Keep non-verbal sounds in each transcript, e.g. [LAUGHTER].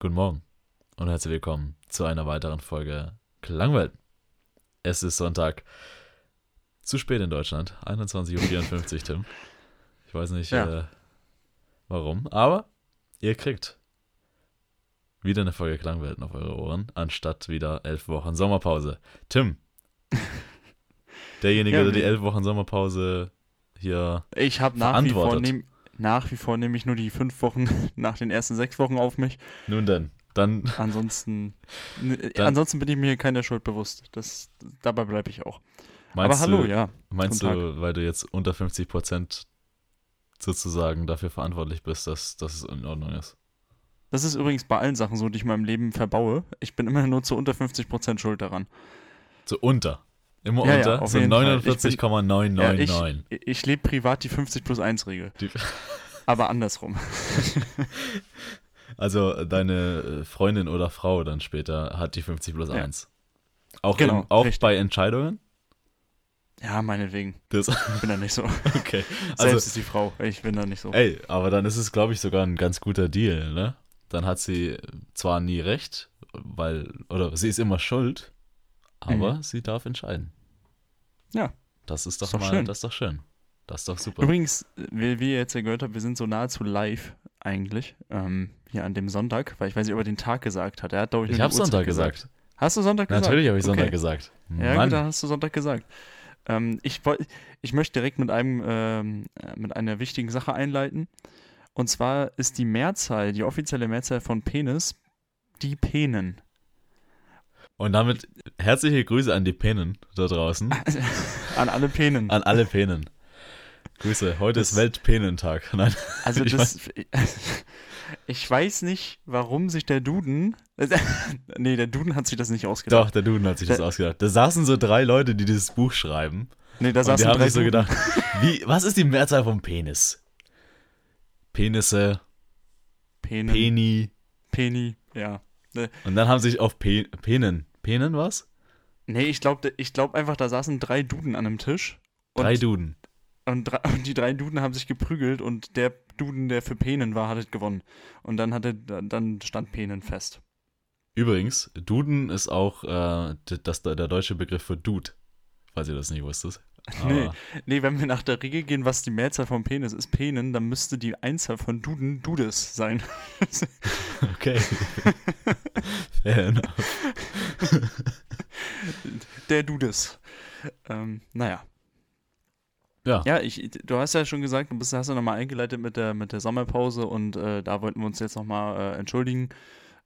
Guten Morgen und herzlich willkommen zu einer weiteren Folge Klangwelt. Es ist Sonntag, zu spät in Deutschland, 21.54 Uhr, Tim. Ich weiß nicht Ja. äh, warum, aber ihr kriegt wieder eine Folge Klangwelten auf eure Ohren, anstatt wieder elf Wochen Sommerpause. Tim, [LAUGHS] derjenige, Ja, der die elf Wochen Sommerpause hier Ich habe nach wie vor Verantwortet. Nach wie vor nehme ich nur die fünf Wochen [LAUGHS] nach den ersten sechs Wochen auf mich. nun denn, dann [LAUGHS] Ansonsten, n- Dann- ansonsten bin ich mir keiner Schuld bewusst. Das, dabei bleibe ich auch. meinst Aber hallo, du, ja. Meinst du, weil du jetzt unter 50 Prozent sozusagen dafür verantwortlich bist, dass, dass es in Ordnung ist? Das ist übrigens bei allen Sachen so, die ich in meinem Leben verbaue. Ich bin immer nur zu unter 50% schuld daran. So unter. Immer Ja, ja, unter. auf so jeden Fall. Ich 49,999. ich lebe privat die 50 plus 1 Regel. Die- [LAUGHS] Aber andersrum. also deine äh, Freundin oder Frau dann später hat die 50 plus Ja. 1. Auch, Genau, im, auch richtig. bei Entscheidungen? Ja, meinetwegen. Das, Ich bin da nicht so. [LAUGHS] okay. Selbst Also, ist die Frau. Ich bin da nicht so. ey, aber dann ist es, glaube ich, sogar ein ganz guter Deal, ne? Dann hat sie zwar nie recht, weil, oder sie ist immer schuld, aber Mhm. sie darf entscheiden. Ja. Das ist doch, Ist doch mal, schön. das ist doch schön. Das ist doch super. Übrigens, wie, wie ihr jetzt ja gehört habt, wir sind so nahezu live eigentlich ähm, hier an dem Sonntag, weil ich weiß nicht, ob er den Tag gesagt hat. Er hat, glaube ich, ich habe Sonntag gesagt. Hast du Sonntag gesagt? Natürlich habe ich Okay. Sonntag gesagt. Ja, Mann. gut, dann hast du Sonntag gesagt. Ähm, ich, ich möchte direkt mit einem ähm, äh, mit einer wichtigen Sache einleiten. Und zwar ist die Mehrzahl, die offizielle Mehrzahl von Penis, die Penen. Und damit herzliche Grüße an die Penen da draußen. [LAUGHS] An alle Penen. An alle Penen. Grüße. Heute ist Das- Weltpenentag. [LAUGHS] Nein. Also Ich das, [LAUGHS] ich weiß nicht, warum sich der Duden, nee, der Duden hat sich das nicht ausgedacht. Doch, der Duden hat sich das Der- ausgedacht. Da saßen so drei Leute, die dieses Buch schreiben. Nee, da Und die saßen haben drei sich so gedacht, wie, was ist die Mehrzahl vom Penis? Penisse, Penen, Peni. Peni, ja. Und dann haben sich auf Pe Penen. Penen was? Nee, ich glaube ich glaub einfach, da saßen drei Duden an einem Tisch. Drei Duden. und, und die drei Duden haben sich geprügelt und der Duden, der für Penen war, hat gewonnen. Und dann hatte, dann stand Penen fest. Übrigens, Duden ist auch äh, das, der deutsche Begriff für Dude. Falls ihr das nicht wusstet. [LAUGHS] Nee, nee, wenn wir nach der Regel gehen, was die Mehrzahl von Penis ist, Penen, dann müsste die Einzahl von Duden Dudes sein. [LAUGHS] Okay. [LAUGHS] Fair enough. Der Dudes. Ähm, naja. Ja. Ja, ich, du hast ja schon gesagt, du bist, hast ja nochmal eingeleitet mit der, mit der Sommerpause und äh, da wollten wir uns jetzt nochmal äh, entschuldigen.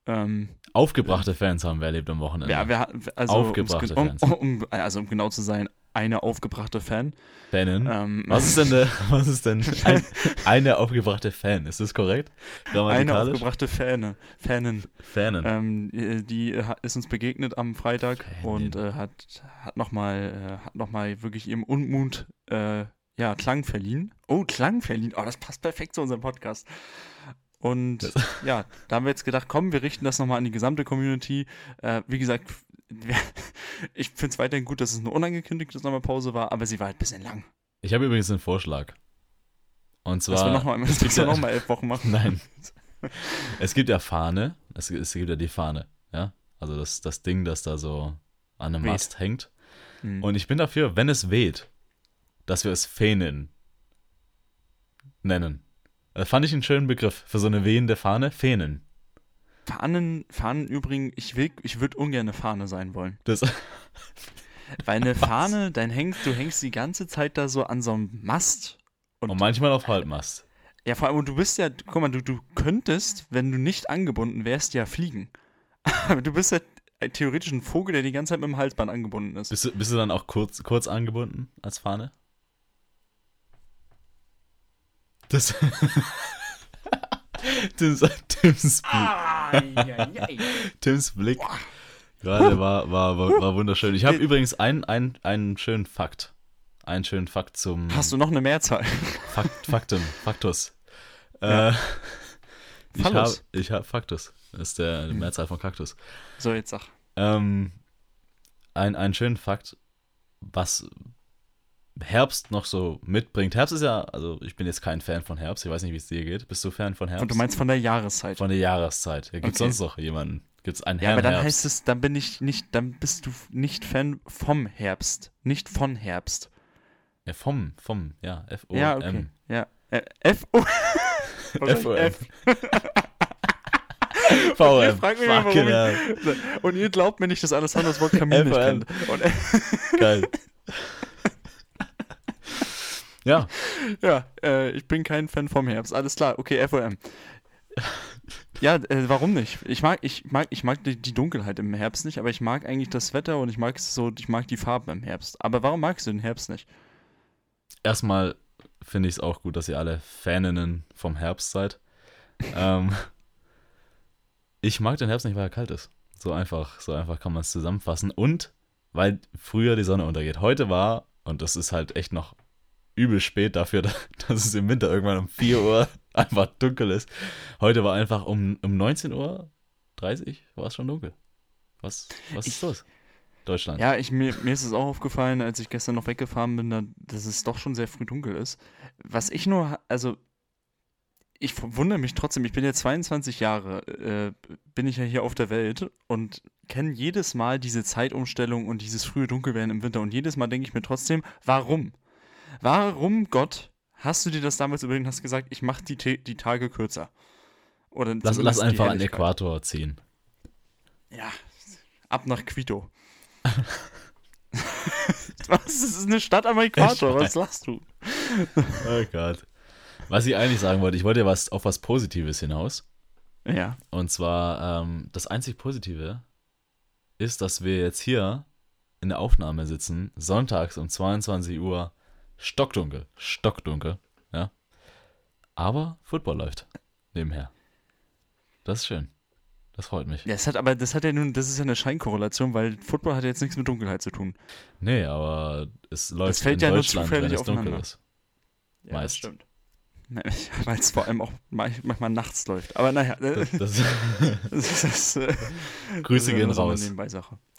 Ähm, Aufgebrachte Fans haben wir erlebt am Wochenende. ja, wir also, Aufgebrachte um's- Fans. um, um, also um genau zu sein, eine aufgebrachte Fan. Fanen. Ähm, Was ist denn, der, [LAUGHS] was ist denn ein, eine aufgebrachte Fan? Ist das korrekt? eine aufgebrachte Fane, Fanin. Fanen. Ähm, äh, die äh, ist uns begegnet am Freitag Fanin. und äh, hat, hat nochmal äh, noch mal wirklich ihrem Unmut äh, ja, Klang verliehen. Oh, Klang verliehen. Oh, das passt perfekt zu unserem Podcast. Und ja, da haben wir jetzt gedacht, komm, wir richten das nochmal an die gesamte Community. Äh, wie gesagt, [LAUGHS] ich finde es weiterhin gut, dass es eine unangekündigte Sommerpause war, aber sie war halt ein bisschen lang. Ich habe übrigens einen Vorschlag. Und zwar. Dass wir nochmal es [LAUGHS] gibt ja- noch mal elf Wochen [LAUGHS] machen. Nein. Es gibt ja Fahne. Es, es gibt ja die Fahne. Ja. Also das, das Ding, das da so an einem Weht. Mast hängt. Hm. Und ich bin dafür, wenn es weht, dass wir es Fähnen nennen. Das fand ich einen schönen Begriff für so eine wehende Fahne. Fähnen. Fahnen, Fahnen übrigens, ich will, ich würde ungern eine Fahne sein wollen. Das, [LAUGHS] Weil eine Was? Fahne, dann hängst, du hängst die ganze Zeit da so an so einem Mast. Und, und manchmal auf Halbmast. ja, vor allem, und du bist ja, guck mal, du, du könntest, wenn du nicht angebunden wärst, ja fliegen. [LAUGHS] Aber du bist ja theoretisch ein Vogel, der die ganze Zeit mit dem Halsband angebunden ist. Bist du, bist du dann auch kurz, kurz angebunden als Fahne? Das. [LAUGHS] Tims, Tims, Blick, Tims Blick gerade war, war, war, war wunderschön. Ich habe Äh, übrigens einen, einen, einen schönen Fakt. Einen schönen Fakt zum Hast du noch eine Mehrzahl? Fakt, Faktum, Faktus. Äh, ich habe ich hab Faktus. Das ist der. Mehrzahl von Kaktus. So, jetzt sag. Ähm, ein, einen schönen Fakt, was Herbst noch so mitbringt. Herbst ist ja, also ich bin jetzt kein Fan von Herbst, ich weiß nicht, wie es dir geht. Bist du Fan von Herbst? Und du meinst von der Jahreszeit? Von der Jahreszeit. Ja, Gibt es Okay. sonst noch jemanden? Gibt es einen ja, Herrn aber dann Herbst? heißt es, dann bin ich nicht, dann bist du nicht Fan vom Herbst, nicht von Herbst. ja, vom, vom, ja, F-O-M. ja, okay. Ja. Äh, F O F-O-M. VM. [LAUGHS] [LAUGHS] frag mich mal, warum hell. Und ihr glaubt mir nicht, dass Alessandro das Wort Kamin nicht kennt. Geil. [LAUGHS] ja, [LAUGHS] ja, äh, ich bin kein Fan vom Herbst. Alles klar, okay, FOM. Ja, äh, warum nicht? Ich mag, ich mag, ich mag die, die Dunkelheit im Herbst nicht, aber ich mag eigentlich das Wetter und ich mag es so, ich mag die Farben im Herbst. Aber warum magst du den Herbst nicht? erstmal finde ich es auch gut, dass ihr alle Faninnen vom Herbst seid. ähm, [LAUGHS] ich mag den Herbst nicht, weil er kalt ist. So einfach, so einfach kann man es zusammenfassen. Und weil früher die Sonne untergeht. Heute war, und das ist halt echt noch übel spät dafür, [LAUGHS] dass es im Winter irgendwann um 4 Uhr [LAUGHS] einfach dunkel ist. Heute war einfach um, um 19 Uhr 30 war es schon dunkel. Was, was ist Ich- los? Deutschland. Ja, ich, mir, mir ist es auch aufgefallen, als ich gestern noch weggefahren bin, da- dass es doch schon sehr früh dunkel ist. Was ich nur, also ich wundere mich trotzdem, ich bin jetzt 22 Jahre, äh, bin ich ja hier auf der Welt und kenne jedes Mal diese Zeitumstellung und dieses frühe Dunkelwerden im Winter und jedes Mal denke ich mir trotzdem, warum? Warum, Gott, hast du dir das damals überlegt und hast gesagt, ich mache die, die Tage kürzer? Oder lass, lass einfach an. Äquator ziehen. Ja, ab nach Quito. [LAUGHS] Was? Das ist eine Stadt am Äquator. Was lachst du? [LAUGHS] Oh Gott. Was ich eigentlich sagen wollte, ich wollte ja was, auf was Positives hinaus. Ja. Und zwar, ähm, das einzig Positive ist, dass wir jetzt hier in der Aufnahme sitzen, sonntags um 22 Uhr, stockdunkel, stockdunkel, ja. Aber Football läuft nebenher. Das ist schön. Das freut mich. Das hat aber, das hat ja nun, das ist ja eine Scheinkorrelation, weil Football hat ja jetzt nichts mit Dunkelheit zu tun. Nee, aber es läuft fällt in ja nur Deutschland, wenn zufällig es dunkel aufeinander. ist. Meist. stimmt. [LAUGHS] Weil es vor allem auch ma- manchmal nachts läuft. Aber naja, Das, das, [LAUGHS] [LAUGHS] das, ist, äh, Grüße das gehen raus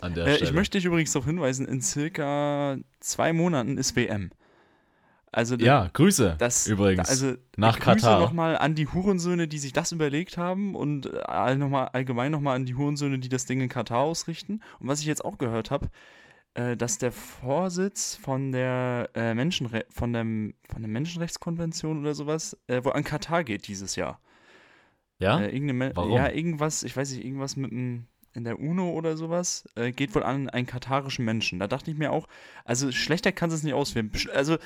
an der Äh, Stelle. ich möchte dich übrigens darauf hinweisen, in circa zwei Monaten ist WM. Also ja, Grüße das, übrigens also nach Grüße Katar. nochmal an die Hurensöhne, die sich das überlegt haben und äh, all noch mal, allgemein nochmal an die Hurensöhne, die das Ding in Katar ausrichten. Und was ich jetzt auch gehört habe, äh, dass der Vorsitz von der, äh, Menschenre von, dem, von der Menschenrechtskonvention oder sowas äh, wo an Katar geht dieses Jahr. Ja? Äh, Warum? Ja, irgendwas, ich weiß nicht, irgendwas mit einem in der UNO oder sowas, äh, geht wohl an einen katarischen Menschen. Da dachte ich mir auch, also schlechter kann es nicht auswählen. Also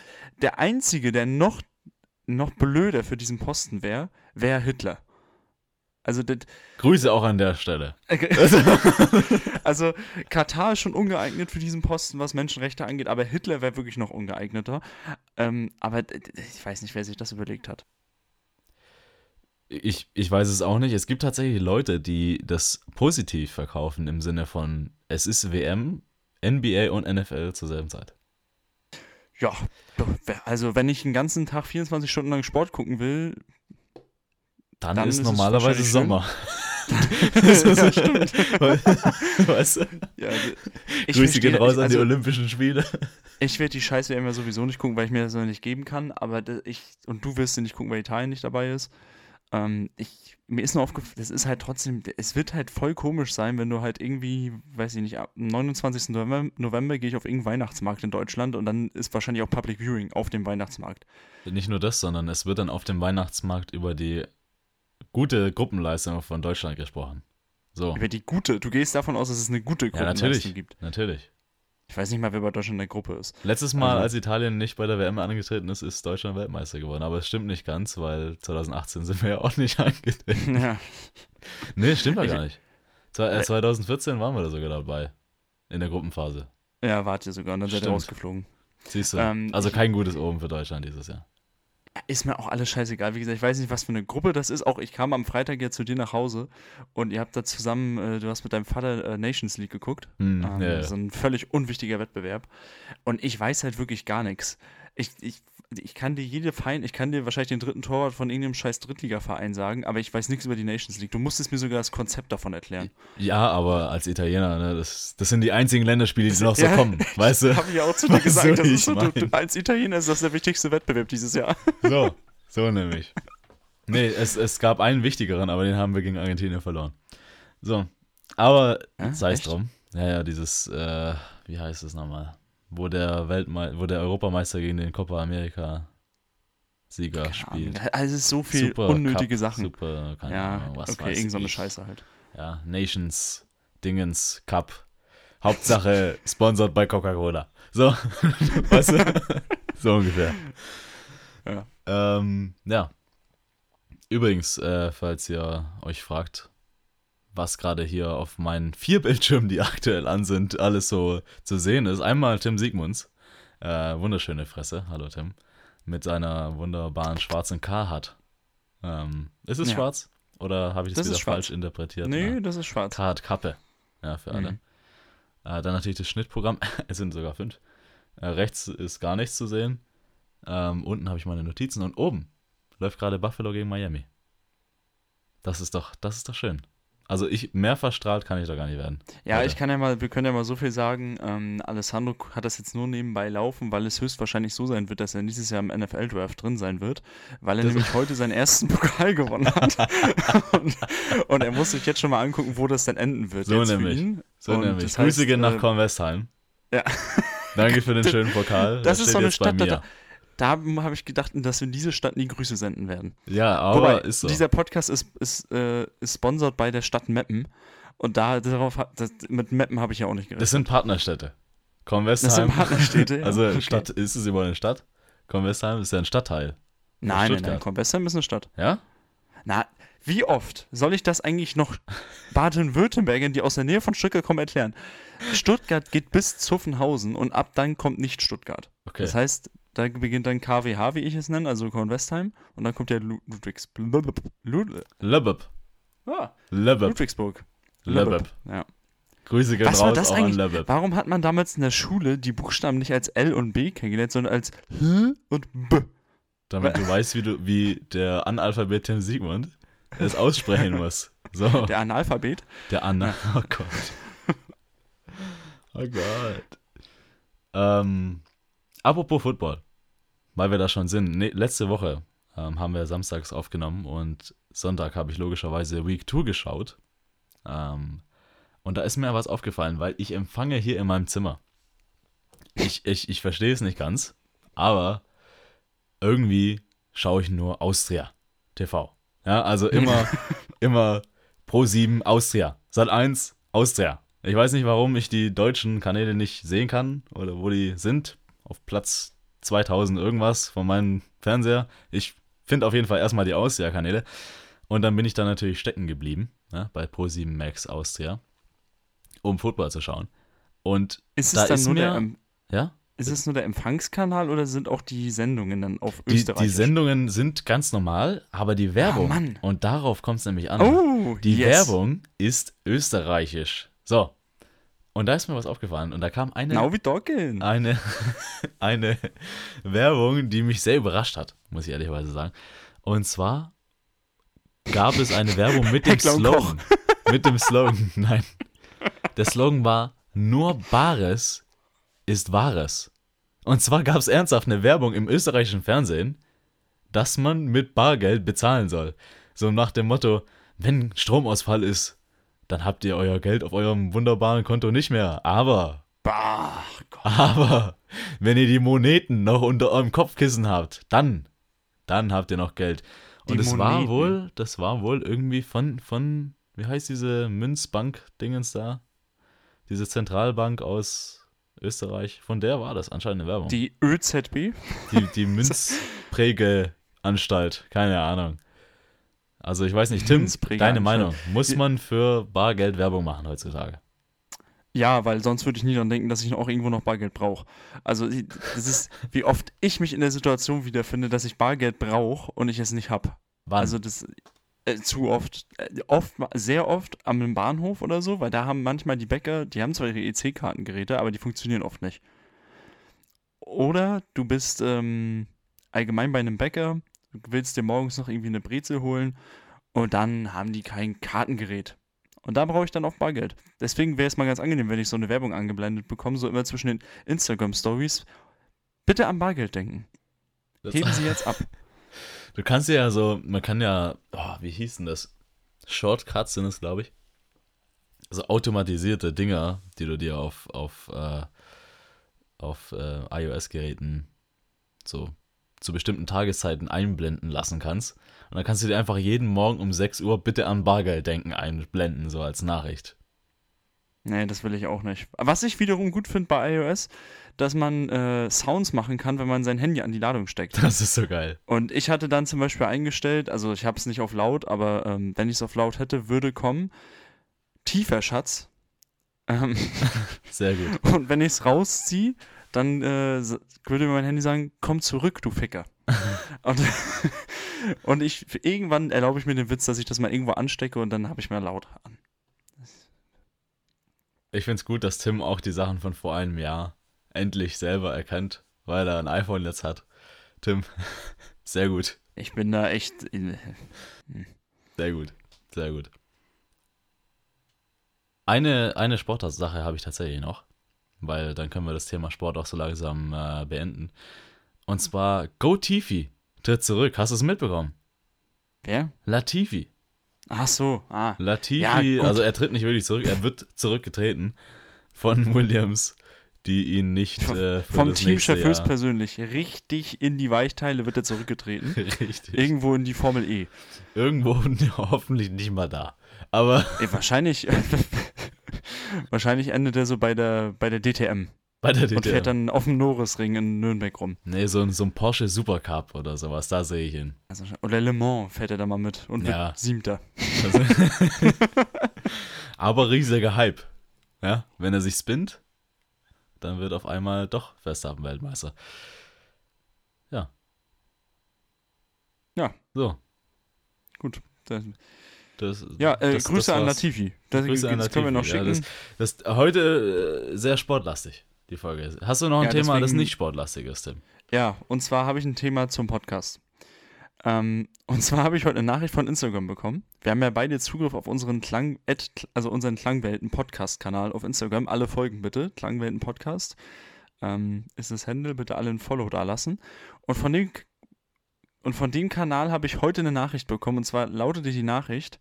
der Einzige, der noch, noch blöder für diesen Posten wäre, wäre Hitler. Also, Grüße auch an der Stelle. [LAUGHS] also Katar ist schon ungeeignet für diesen Posten, was Menschenrechte angeht, aber Hitler wäre wirklich noch ungeeigneter. Ähm, aber ich weiß nicht, wer sich das überlegt hat. Ich, ich weiß es auch nicht. Es gibt tatsächlich Leute, die das positiv verkaufen im Sinne von, es ist WM, NBA und NFL zur selben Zeit. Ja, also wenn ich den ganzen Tag 24 Stunden lang Sport gucken will, Dann, Dann ist, ist normalerweise Sommer. [LAUGHS] ja, stimmt. weißt du? Ja, ich Grüße gehen raus an die also, Olympischen Spiele. Ich werde die Scheiße ja sowieso nicht gucken, weil ich mir das noch nicht geben kann, aber ich, und du wirst sie nicht gucken, weil Italien nicht dabei ist. Ähm, ich, mir ist nur aufgefallen, das ist halt trotzdem, es wird halt voll komisch sein, wenn du halt irgendwie, weiß ich nicht, am 29. November, November gehe ich auf irgendeinen Weihnachtsmarkt in Deutschland und dann ist wahrscheinlich auch Public Viewing auf dem Weihnachtsmarkt. Nicht nur das, sondern es wird dann auf dem Weihnachtsmarkt über die gute Gruppenleistung von Deutschland gesprochen. So. Über die gute, du gehst davon aus, dass es eine gute Ja, Gruppenleistung natürlich. gibt. Natürlich. Ich weiß nicht mal, wer bei Deutschland in der Gruppe ist. Letztes Mal, Also- als Italien nicht bei der WM angetreten ist, ist Deutschland Weltmeister geworden. Aber es stimmt nicht ganz, weil 2018 sind wir ja auch nicht [LAUGHS] angetreten. ja. Nee, stimmt Ich- gar nicht. Zwei- äh, Äh, 2014 waren wir da sogar dabei. In der Gruppenphase. ja, wart ihr sogar, und dann seid ihr rausgeflogen. Siehst du? Ähm, also kein gutes Oben für Deutschland dieses Jahr. Ist mir auch alles scheißegal. Wie gesagt, ich weiß nicht, was für eine Gruppe das ist. Auch ich kam am Freitag ja zu dir nach Hause und ihr habt da zusammen, äh, du hast mit deinem Vater äh, Nations League geguckt. Hm, Ähm, ja. So ein völlig unwichtiger Wettbewerb. Und ich weiß halt wirklich gar nichts. Ich, ich, ich kann dir jede Verein, ich kann dir wahrscheinlich den dritten Torwart von irgendeinem scheiß Drittligaverein sagen, aber ich weiß nichts über die Nations League. Du musstest mir sogar das Konzept davon erklären. Ja, aber als Italiener, ne, das, das sind die einzigen Länderspiele, die noch so [LAUGHS] kommen, weißt du? Habe ich ja auch zu dir gesagt. Das ist so, du, du, als Italiener ist das der wichtigste Wettbewerb dieses Jahr. [LAUGHS] So, so nämlich. Nee, es, es gab einen wichtigeren, aber den haben wir gegen Argentinien verloren. So, aber Ja, sei es drum. Ja, ja, dieses, äh, wie heißt es nochmal? Wo der Weltme wo der Europameister gegen den Copa America Sieger spielt. Also es ist so viel Super unnötige Cup, Sachen. Super, keine ja, Ahnung, was okay, weiß irgend so eine. Scheiße halt. Ja, Nations, Dingens, Cup. Hauptsache [LAUGHS] sponsored bei Coca-Cola. So, [LAUGHS] weißt du? so ungefähr. Ja. Ähm, ja. Übrigens, äh, falls ihr euch fragt, was gerade hier auf meinen vier [LAUGHS] Bildschirmen, die aktuell an sind, alles so zu sehen ist. Einmal Tim Siegmunds. Äh, wunderschöne Fresse. Hallo Tim. Mit seiner wunderbaren schwarzen K-Hat. Ähm, ist es Ja. schwarz? Oder habe ich das, Das wieder falsch interpretiert? Nee, Na. das ist schwarz. Card Kappe. Ja, für alle. Mhm. Äh, dann natürlich das Schnittprogramm. [LAUGHS] es sind sogar fünf. Äh, rechts ist gar nichts zu sehen. Ähm, unten habe ich meine Notizen und oben läuft gerade Buffalo gegen Miami. Das ist doch, das ist doch schön. Also ich mehr verstrahlt kann ich doch gar nicht werden. Ja, Heute. ich kann ja mal, wir können ja mal so viel sagen. Ähm, Alessandro hat das jetzt nur nebenbei laufen, weil es höchstwahrscheinlich so sein wird, dass er nächstes Jahr im NFL-Draft drin sein wird, weil er Das- nämlich heute seinen ersten [LAUGHS] Pokal gewonnen hat. und, und er muss sich jetzt schon mal angucken, wo das denn enden wird. So nämlich. So Und nämlich. das Grüße heißt, gehen nach äh, Kornwestheim. Ja. Danke für den schönen Pokal. Das Der ist so eine jetzt bei Stadt, da. Da habe ich gedacht, dass wir in diese Stadt nie Grüße senden werden. Ja, aber Wobei, ist so. dieser Podcast ist, ist, äh, ist sponsert bei der Stadt Meppen. Und da darauf das, mit Meppen habe ich ja auch nicht gerechnet. Das sind Partnerstädte. Das sind Kornwestheim. Partnerstädte. [LAUGHS] ja. Also Okay. Stadt, ist es überhaupt eine Stadt? Kornwestheim ist ja ein Stadtteil. Nein, nein, nein. Kornwestheim ist eine Stadt. Ja? Na, wie oft soll ich das eigentlich noch Baden-Württembergern, die aus der Nähe von Stuttgart kommen, erklären? Stuttgart geht bis Zuffenhausen und ab dann kommt nicht Stuttgart. Okay. Das heißt, da beginnt dann KWH, wie ich es nenne, also Kornwestheim, und dann kommt ja Lu- Ludwigs, Lud, Löbeb. ah, Löbeb. Ludwigsburg. Löbeb. Ja. Grüße gehen Was war raus das auch an eigentlich? Warum hat man damals in der Schule die Buchstaben nicht als L und B kennengelernt, sondern als H und B? Damit du weißt, wie, du, wie der Analphabet Tim Siegmund es aussprechen muss. So, der, [LAUGHS] Der Analphabet? Anna. [LAUGHS] Oh Gott. Oh Gott. Ähm, apropos Football, weil wir da schon sind. Ne, letzte Woche ähm, haben wir samstags aufgenommen und Sonntag habe ich logischerweise Week 2 geschaut. Ähm, und da ist mir was aufgefallen, weil ich empfange hier in meinem Zimmer. Ich, ich, ich verstehe es nicht ganz, aber irgendwie schaue ich nur Austria TV. Ja, also immer, [LAUGHS] immer Pro 7 Austria. Sat 1 Austria. Ich weiß nicht, warum ich die deutschen Kanäle nicht sehen kann oder wo die sind. Auf Platz 2000 irgendwas von meinem Fernseher. Ich finde auf jeden Fall erstmal die Austria-Kanäle. Und dann bin ich da natürlich stecken geblieben, ne, bei Pro7 Max Austria, um Football zu schauen. Und Ist Da es dann ist nur der, mir- ähm, ja, ist es nur der Empfangskanal oder sind auch die Sendungen dann auf die, Österreich? die Sendungen sind ganz normal, aber die Werbung, Mann. und darauf kommt es nämlich an. Oh, Die yes. Werbung ist österreichisch. So. Und da ist mir was aufgefallen. Und da kam eine, Now we talking. eine, [LAUGHS] eine Werbung, die mich sehr überrascht hat, muss ich ehrlicherweise sagen. Und zwar gab es eine Werbung mit dem. Slogan. [LAUGHS] Mit dem Slogan, nein. Der Slogan war, nur Bares ist Wahres. Und zwar gab es ernsthaft eine Werbung im österreichischen Fernsehen, dass man mit Bargeld bezahlen soll. So nach dem Motto, wenn Stromausfall ist, dann habt ihr euer Geld auf eurem wunderbaren Konto nicht mehr. Aber, Bah, Gott. aber, wenn ihr die Moneten noch unter eurem Kopfkissen habt, dann, dann habt ihr noch Geld. Und es war wohl, das war wohl irgendwie von, von, wie heißt diese Münzbank-Dingens da? Diese Zentralbank aus Österreich, von der war das anscheinend eine Werbung. Die ÖZB? Die, die Münzprägeanstalt, keine Ahnung. Also ich weiß nicht, Tim, deine Meinung. Muss man für Bargeld Werbung machen heutzutage? Ja, weil sonst würde ich nie dran denken, dass ich noch irgendwo noch Bargeld brauche. Also, das ist, wie oft ich mich in der Situation wiederfinde, dass ich Bargeld brauche und ich es nicht habe. Also, das äh, zu oft. Äh, oft, sehr oft am Bahnhof oder so, weil da haben manchmal die Bäcker, die haben zwar ihre EC-Kartengeräte, aber die funktionieren oft nicht. Oder du bist ähm, allgemein bei einem Bäcker, du willst dir morgens noch irgendwie eine Brezel holen und dann haben die kein Kartengerät. Und da brauche ich dann auch Bargeld. Deswegen wäre es mal ganz angenehm, wenn ich so eine Werbung angeblendet bekomme, so immer zwischen den Instagram-Stories. Bitte an Bargeld denken. Das- Heben [LAUGHS] Sie jetzt ab. Du kannst ja so, man kann ja, oh, wie hieß denn das? Shortcuts sind es, glaube ich. Also automatisierte Dinger, die du dir auf, auf, äh, auf äh, iOS-Geräten so zu bestimmten Tageszeiten einblenden lassen kannst. Und dann kannst du dir einfach jeden Morgen um 6 Uhr bitte an Bargeld denken einblenden, so als Nachricht. Nee, das will ich auch nicht. Was ich wiederum gut finde bei iOS, dass man äh, Sounds machen kann, wenn man sein Handy an die Ladung steckt. [LAUGHS] Das ist so geil. Und ich hatte dann zum Beispiel eingestellt, also ich habe es nicht auf laut, aber ähm, wenn ich es auf laut hätte, würde kommen, tiefer Schatz. Ähm, [LAUGHS] Sehr gut. [LAUGHS] und wenn ich es rausziehe, dann äh, würde mir mein Handy sagen, komm zurück, du Ficker. [LAUGHS] und, [LAUGHS] und ich irgendwann erlaube ich mir den Witz, dass ich das mal irgendwo anstecke und dann habe ich mir laut an. Ich finde es gut, dass Tim auch die Sachen von vor einem Jahr endlich selber erkennt, weil er ein iPhone jetzt hat. Tim, [LAUGHS] sehr gut, Ich bin da echt. In, sehr gut, sehr gut. Eine, eine Sportsache habe ich tatsächlich noch, weil dann können wir das Thema Sport auch so langsam äh, beenden. Und zwar Go Tifi tritt zurück. Hast du es mitbekommen? wer? Latifi. Ach so, ah. Latifi, Ja, also er tritt nicht wirklich zurück, er wird zurückgetreten von [LAUGHS] Williams, die ihn nicht äh, Vom Teamchef höchstpersönlich richtig in die Weichteile wird er zurückgetreten. [LAUGHS] Richtig. Irgendwo in die Formel E. Irgendwo [LAUGHS] hoffentlich nicht mal da. Aber Ey, wahrscheinlich, wahrscheinlich endet er so bei der, bei der DTM bei der und fährt DTM. dann auf dem Norrisring in Nürnberg rum. Nee, so ein, so ein Porsche Supercup oder sowas, da sehe ich ihn. Also, oder Le Mans fährt er da mal mit und Ja. wird Siebter. Also [LAUGHS] Aber riesiger Hype. Ja, wenn er sich spinnt, dann wird auf einmal doch Verstappen Weltmeister. Ja. Ja. So. Gut. Das, Das, ja, äh, das- Grüße das an. Latifi. Das, Grüße an das können wir noch Latifi, ja, schicken. Das heute äh, sehr sportlastig, die Folge. Hast du noch ein Ja, Thema, das deswegen- nicht sportlastig ist, Tim? Ja, und zwar habe ich ein Thema zum Podcast. Ähm, [LAUGHS] und zwar habe ich heute eine Nachricht von Instagram bekommen. Wir haben ja beide Zugriff auf unseren Klang, also unseren Klangwelten Podcast-Kanal auf Instagram. Alle Folgen bitte, Klangwelten Podcast. Ähm, ist das Handle, bitte alle ein Follow da lassen. Und von dem und von dem Kanal habe ich heute eine Nachricht bekommen. Und zwar lautete die Nachricht: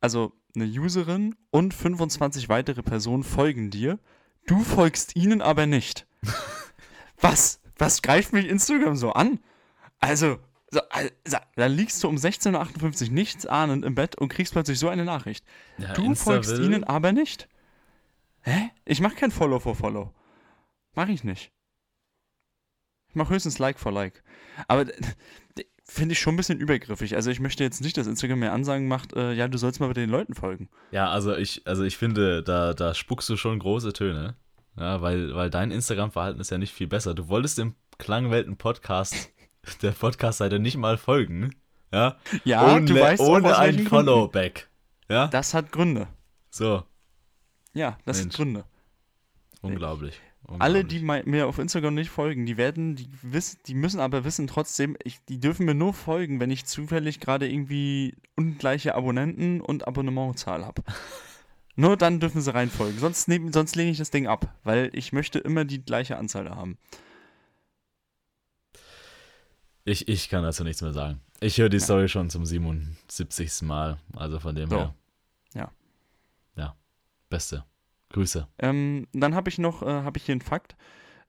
Also eine Userin und 25 weitere Personen folgen dir. Du folgst ihnen aber nicht. [LAUGHS] Was? Was greift mich Instagram so an? Also, so, also da liegst du um 16.58 Uhr nichts ahnend im Bett und kriegst plötzlich so eine Nachricht. Ja, Du Insta folgst will- ihnen aber nicht. Hä? Ich mach kein Follow for Follow. Mach ich nicht. Ich mach höchstens Like for Like. Aber finde ich schon ein bisschen übergriffig. Also ich möchte jetzt nicht, dass Instagram mir Ansagen macht, äh, ja, du sollst mal bei den Leuten folgen. Ja, also ich, also ich finde, da, da spuckst du schon große Töne. Ja, weil, weil dein Instagram-Verhalten ist ja nicht viel besser. Du wolltest dem Klangwelten-Podcast, [LAUGHS] der Podcast-Seite nicht mal folgen. Ja, Ja, ohne, du weißt auch, ohne ein. Followback. Ja, Das hat Gründe. so, Ja, das Mensch. hat Gründe. unglaublich. Alle, unglaublich. die mir auf Instagram nicht folgen, die werden, die wissen, die müssen aber wissen trotzdem, ich, die dürfen mir nur folgen, wenn ich zufällig gerade irgendwie ungleiche Abonnenten und Abonnementzahl habe. [LAUGHS] nur dann dürfen sie reinfolgen. Sonst, nehm, sonst lehne ich das Ding ab, weil ich möchte immer die gleiche Anzahl da haben. Ich, ich kann dazu nichts mehr sagen. Ich höre die Ja. Story schon zum 77. Mal. Also von dem So. her. Ja. Ja. Beste. Grüße. Ähm, dann habe ich noch, äh, habe ich hier einen Fakt.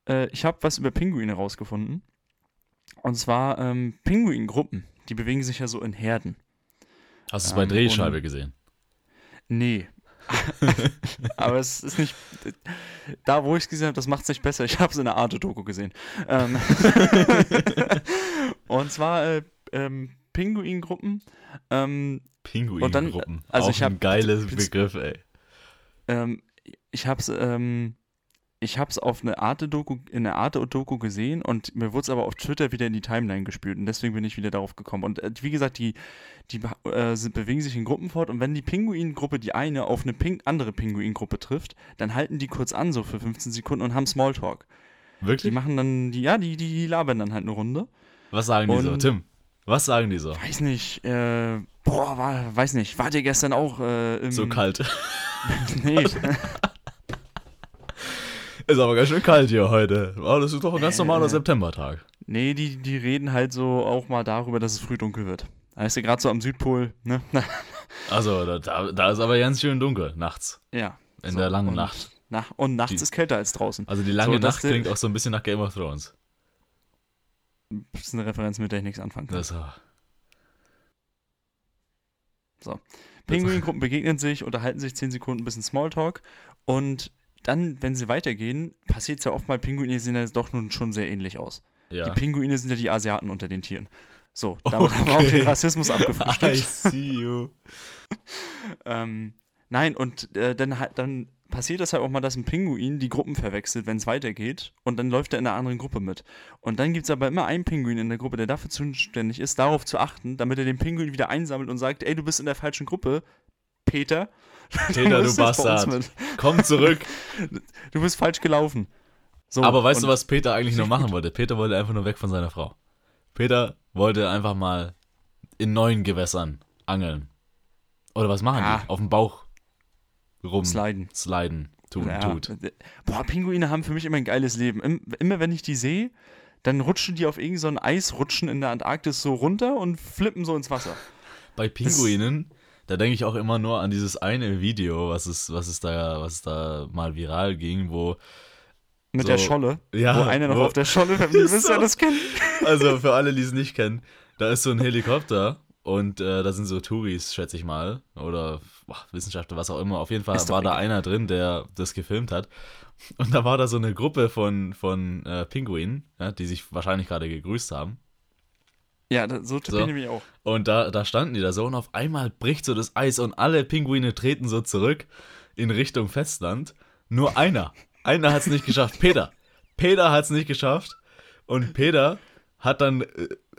Äh, ich habe was über Pinguine rausgefunden. Und zwar ähm, Pinguingruppen, die bewegen sich ja so in Herden. Hast du es bei Ähm, Drehscheibe und- gesehen? Nee. [LAUGHS] Aber es ist nicht. Da, wo ich es gesehen habe, das macht es nicht besser. Ich habe es in der Arte-Doku gesehen. Ähm, [LAUGHS] und zwar äh, ähm, Pinguingruppen. Ähm, Pinguingruppen. also Auch ich ein geiles Begriff, ey. ähm, ich habe es ähm, ich hab's auf eine Arte-Doku, in der Arte-Doku gesehen und mir wurde es aber auf Twitter wieder in die Timeline gespült und deswegen bin ich wieder darauf gekommen. Und äh, wie gesagt, die, die äh, sind, bewegen sich in Gruppen fort und wenn die Pinguingruppe die eine auf eine Ping andere Pinguingruppe trifft, dann halten die kurz an, so für 15 Sekunden und haben Smalltalk. Die Wirklich? machen dann, die, ja, die, die, die labern dann halt eine Runde. Was sagen die so? Und- Tim, was sagen die so? Weiß nicht, äh, boah, war, weiß nicht, wart ihr gestern auch äh, im. So kalt. [LAUGHS] Nee, [LAUGHS] [LAUGHS] Ist aber ganz schön kalt hier heute. Oh, das ist doch ein ganz Äh. normaler Septembertag. nee die, die reden halt so auch mal darüber, dass es früh dunkel wird. Weißt du, gerade so am Südpol, ne? [LAUGHS] Also, da, da, ist aber ganz schön dunkel nachts. ja. In So, der langen und Nacht. Nach, und nachts Die- ist kälter als draußen. Also, die lange So, Nacht klingt auch so ein bisschen nach Game of Thrones. Das ist eine Referenz, mit der ich nichts anfangen kann. Das, ah, Pinguingruppen begegnen sich, unterhalten sich 10 Sekunden, ein bisschen Smalltalk und dann, wenn sie weitergehen, passiert es ja oft mal, Pinguine sehen ja doch nun schon sehr ähnlich aus. ja. Die Pinguine sind ja die Asiaten unter den Tieren. So, damit haben wir auch den Rassismus [LAUGHS] I abgefrühstückt. see you. [LAUGHS] ähm, nein, und äh, dann, dann passiert das halt auch mal, dass ein Pinguin die Gruppen verwechselt, wenn es weitergeht und dann läuft er in einer anderen Gruppe mit. Und dann gibt es aber immer einen Pinguin in der Gruppe, der dafür zuständig ist, darauf zu achten, damit er den Pinguin wieder einsammelt und sagt, ey, du bist in der falschen Gruppe, Peter. Peter, du Bastard. Komm zurück. [LAUGHS] Du bist falsch gelaufen. So, Aber weißt du, was Peter eigentlich nur machen wollte? Peter wollte einfach nur weg von seiner Frau. Peter wollte einfach mal in neuen Gewässern angeln. Oder was machen Ja. die? Auf dem Bauch rum Sliden. sliden, tun, Ja. tut. Boah, Pinguine haben für mich immer ein geiles Leben. Im, immer wenn ich die sehe, dann rutschen die auf irgendein so Eisrutschen in der Antarktis so runter und flippen so ins Wasser. Bei Pinguinen, da denke ich auch immer nur an dieses eine Video, was es, was es da, was da mal viral ging, wo Mit So, der Scholle. ja, wo einer noch wo- auf der Scholle, ihr wisst ja So. das kennen. Also [LAUGHS] für alle, die es nicht kennen, da ist so ein Helikopter und äh, da sind so Touris, schätze ich mal, oder boah, Wissenschaftler, was auch immer. Auf jeden Fall Ist war da egal. einer drin, der das gefilmt hat. Und da war da so eine Gruppe von, von äh, Pinguinen, ja, die sich wahrscheinlich gerade gegrüßt haben. Ja, so So. tippe ich mich auch. Und da, da standen die da so und auf einmal bricht so das Eis und alle Pinguine treten so zurück in Richtung Festland. Nur einer. Einer hat es nicht geschafft. Peter. Peter hat es nicht geschafft. Und Peter hat dann, äh,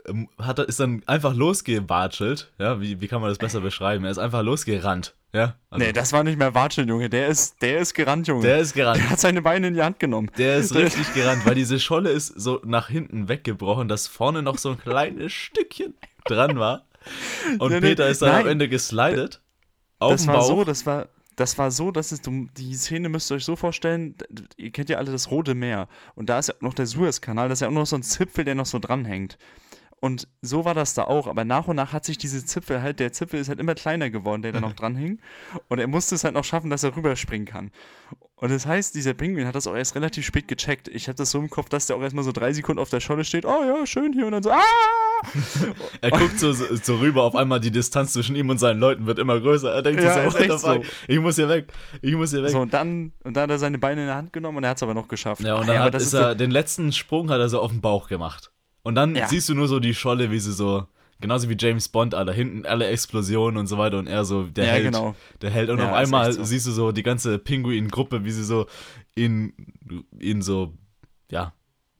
ähm, hat, ist dann einfach losgewatschelt. Ja, wie, wie kann man das besser beschreiben? Er ist einfach losgerannt. Ja, also nee, das war nicht mehr Watscheln, Junge. Der ist, der ist gerannt, Junge. der ist gerannt. Der hat seine Beine in die Hand genommen. Der ist [LAUGHS] richtig gerannt, weil diese Scholle ist so nach hinten weggebrochen, dass vorne noch so ein kleines Stückchen dran war. Und Nee, nee, Peter ist dann am nein. Ende geslidet. Auf das war Bauch. so, das war, das war so, dass es, die Szene müsst ihr euch so vorstellen, ihr kennt ja alle das Rote Meer und da ist ja noch der Suezkanal, das ist ja auch noch so ein Zipfel, der noch so dranhängt. Und so war das da auch, aber nach und nach hat sich diese Zipfel halt, der Zipfel ist halt immer kleiner geworden, der da noch dran hing. Und er musste es halt noch schaffen, dass er rüberspringen kann. Und das heißt, dieser Pinguin hat das auch erst relativ spät gecheckt. Ich hatte das so im Kopf, dass der auch erstmal so drei Sekunden auf der Scholle steht, oh ja, schön hier, und dann so, ah! [LAUGHS] Er guckt so, so, rüber, auf einmal die Distanz zwischen ihm und seinen Leuten wird immer größer. Er denkt Ja, sich so? Ich muss hier weg. Ich muss hier weg. So, und dann, und dann hat er seine Beine in der Hand genommen und er hat es aber noch geschafft. ja, und dann aber hat, ist er, den letzten Sprung hat er so auf den Bauch gemacht. Und dann Ja. siehst du nur so die Scholle, wie sie so, genauso wie James Bond, Alter, hinten alle Explosionen und so weiter und er so, der Ja, hält, genau. der hält. Und Ja, auf einmal so. siehst du so die ganze Pinguin-Gruppe, wie sie so ihn, ihn so, ja,